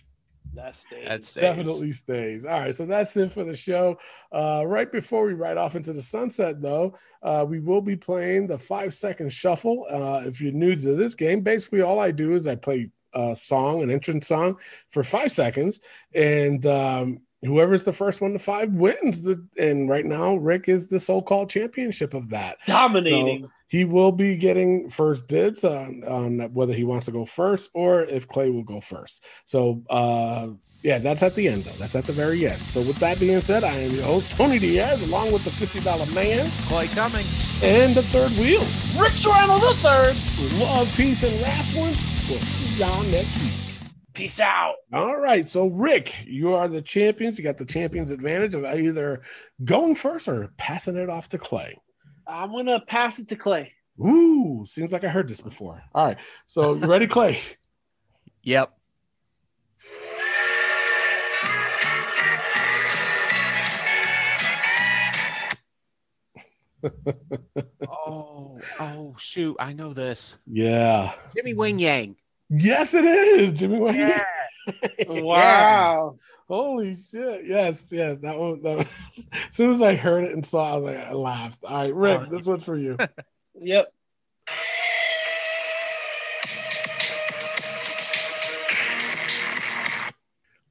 that stays. That stays. definitely stays. All right, so that's it for the show. Uh, right before we ride off into the sunset, though, uh, we will be playing the five second shuffle. Uh, if you're new to this game, basically all I do is I play a song, an entrance song, for five seconds, and um, whoever's the first one to five wins. The, and right now, Rick is the so-called championship of that. Dominating. He will be getting first dibs on, on whether he wants to go first or if Clay will go first. So, uh, yeah, that's at the end, though. That's at the very end. So, with that being said, I am your host, Tony Diaz, along with the $50 man Clay Cummings. and the third wheel. Rick Serrano the third. With love, peace, and wrestling. We'll see y'all next week. Peace out. All right. So, Rick, you are the champions. You got the champion's advantage of either going first or passing it off to Clay. I'm gonna pass it to Clay. Ooh, seems like I heard this before. All right. So, you ready, Clay? Yep. oh, oh, shoot! I know this. Yeah. Jimmy Wang Yang. Yes, it is. Jimmy Wayne. Yeah. Wow. Holy shit. Yes, yes. That one, that one. As soon as I heard it and saw it, I was like, I laughed. All right, Rick, Oh. this one's for you. Yep.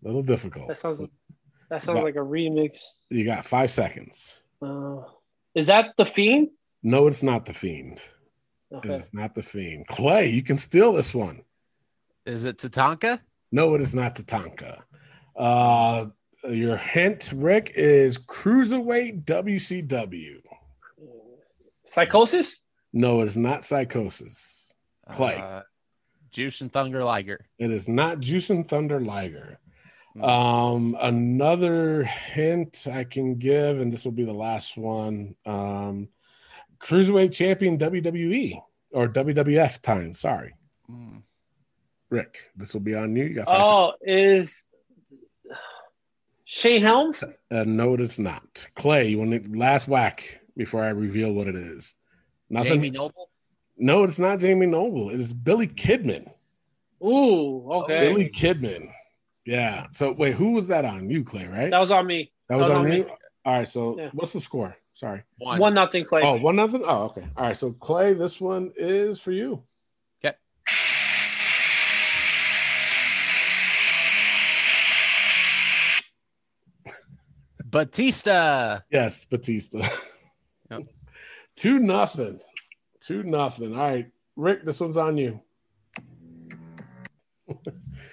little difficult. That sounds that sounds like a remix. You got five seconds. Uh, is that the fiend? No, it's not the fiend. Okay. It's not the fiend. Clay, you can steal this one. Is it Tatanka? No, it is not Tatanka. Uh, your hint, Rick, is cruiserweight WCW. Psicosis? No, it is not Psicosis. Clay. Uh, Jushin Thunder Liger. It is not Jushin Thunder Liger. Hmm. Um, another hint I can give, and this will be the last one. Um, cruiserweight champion WWE or WWF time. Sorry, Mm. Rick. This will be on you. You got five Oh, is Shane Helms? Uh, no, it is not. Clay, you want the last whack before I reveal what it is? Nothing. Jamie Noble. No, it's not Jamie Noble. It is Billy Kidman. Ooh, okay. Billy Kidman. Yeah. So wait, who was that on? You, Clay, right? That was on me. That was, that was on, on, you. Me. All right. So yeah. what's the score? Sorry. One. One nothing, Clay. Oh, one nothing. Oh, okay. All right. So Clay, this one is for you. Batista. Yes, Batista. Yep. Two nothing. Two nothing. All right, Rick, this one's on you.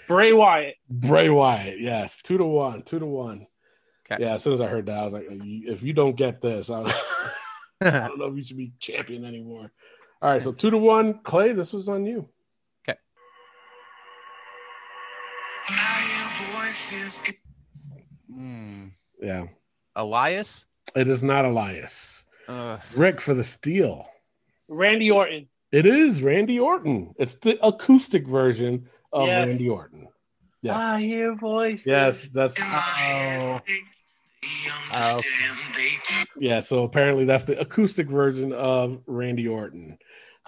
Bray Wyatt. Bray Wyatt. Yes, two to one. Two to one. Okay. Yeah. As soon as I heard that, I was like, if you don't get this, I, I don't know if you should be champion anymore. All right. So two to one. Clay, this was on you. Okay. Mm. Yeah. Elias? It is not Elias. Uh, Rick for the steal. Randy Orton. It is Randy Orton. It's the acoustic version of yes. Randy Orton. Yes. I hear voices. Yes, that's. Oh. Oh. Yeah, so apparently that's the acoustic version of Randy Orton.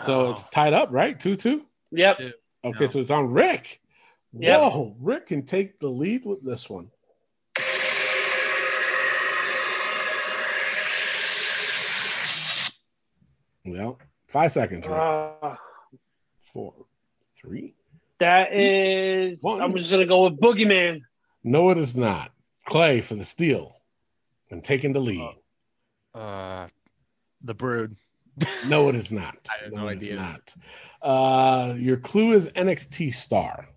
So oh. it's tied up, right? 2 2? Yep. Okay, no. so it's on Rick. Yep. Whoa, Rick can take the lead with this one. Well, five seconds. Right? Uh, Four, three. That is. One. I'm just gonna go with Boogeyman. No, it is not. Clay for the steal and taking the lead. Uh, uh the Brood. no, it is not. I have no, no idea. not. Uh, your clue is NXT star.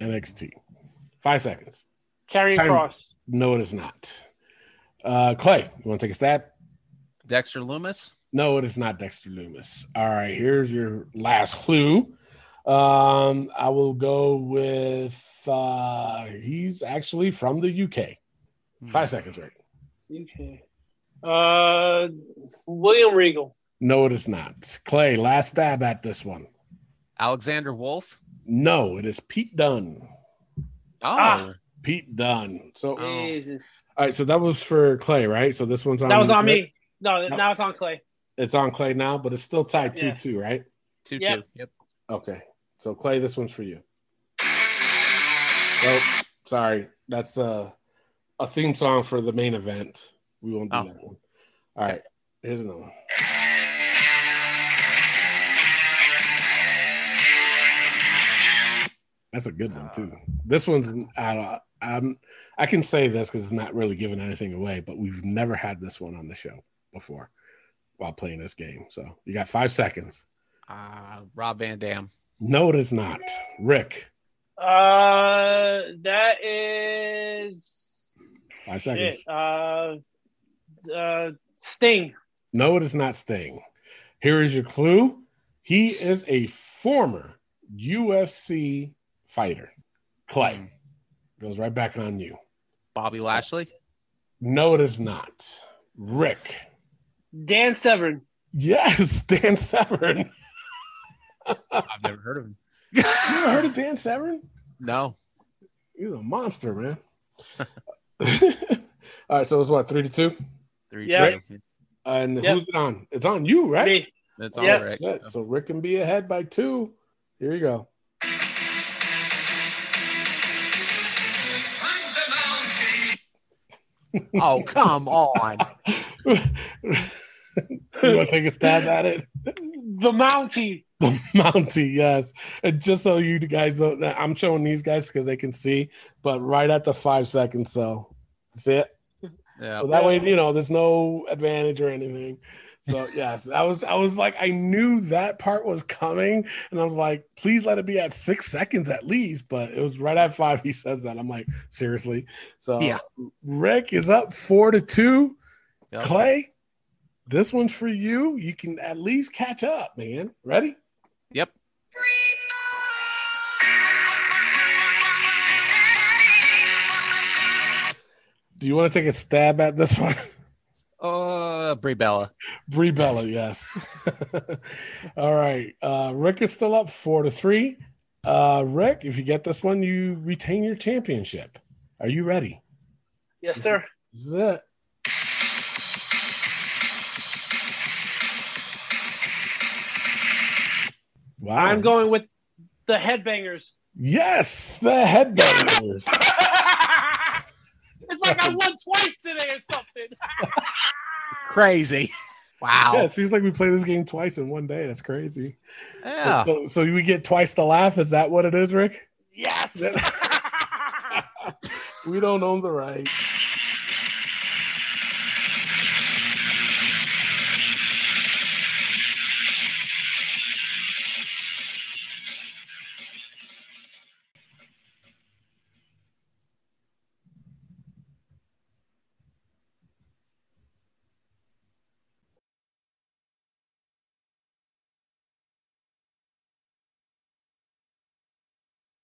NXT. Five seconds. Karrion Kross. No, it is not. Uh, Clay, you want to take a stab? Dexter Lumis. No, it is not Dexter Lumis. All right, here's your last clue. Um, I will go with uh he's actually from the UK. Hmm. Five seconds, right? UK. Uh William Regal. No, it is not. Clay, last stab at this one. Alexander Wolf? No, it is Pete Dunne. Oh. Ah. Pete Dunne. So Jesus. All right, so that was for Clay, right? So this one's on That was on me. No, now it's on Clay. It's on Clay now, but it's still tied two yeah. two, right? Two yep. two. Yep. Okay. So Clay, this one's for you. Oh, sorry. That's a a theme song for the main event. We won't do oh. that one. All okay. right. Here's another one. That's a good one too. This one's uh, I'm I can say this because it's not really giving anything away, but we've never had this one on the show before while playing this game. So you got five seconds. Uh, Rob Van Dam. No, it is not. Rick. Uh, that is five seconds. Uh, uh, Sting. No, it is not Sting. Here is your clue. He is a former UFC fighter. Clay hmm. goes right back on you. Bobby Lashley. No, it is not. Rick. Dan Severn. Yes, Dan Severn. I've never heard of him. you ever heard of Dan Severn? No. He's a monster, man. All right, so it's what three to two. Three, yeah. And yep. who's it on? It's on you, right? Me. It's on yep. Rick. Yeah, so Rick can be ahead by two. Here you go. oh come on! you want to take a stab at it? The Mountie. The Mountie, yes. And just so you guys know, I'm showing these guys because they can see, but right at the five seconds. So, see it? Yeah. So that way, you know, there's no advantage or anything. So yes, I was I was like I knew that part was coming, and I was like, please let it be at six seconds at least. But it was right at five. He says that. I'm like, seriously. So yeah, Rick is up four to two. Yep. Clay, this one's for you. You can at least catch up, man. Ready? Yep. Do you want to take a stab at this one? Uh, Brie Bella. Brie Bella, yes. All right. Uh, Rick is still up four to three. Uh, Rick, if you get this one, you retain your championship. Are you ready? Yes, sir. This is it. Wow. I'm going with the Headbangers, Yes, the headbangers. it's like I won twice today or something. Crazy. Wow. Yeah, it seems like we play this game twice in one day. That's crazy. Yeah. So, so we get twice the laugh. Is that what it is, Rick? Yes. we don't own the rights.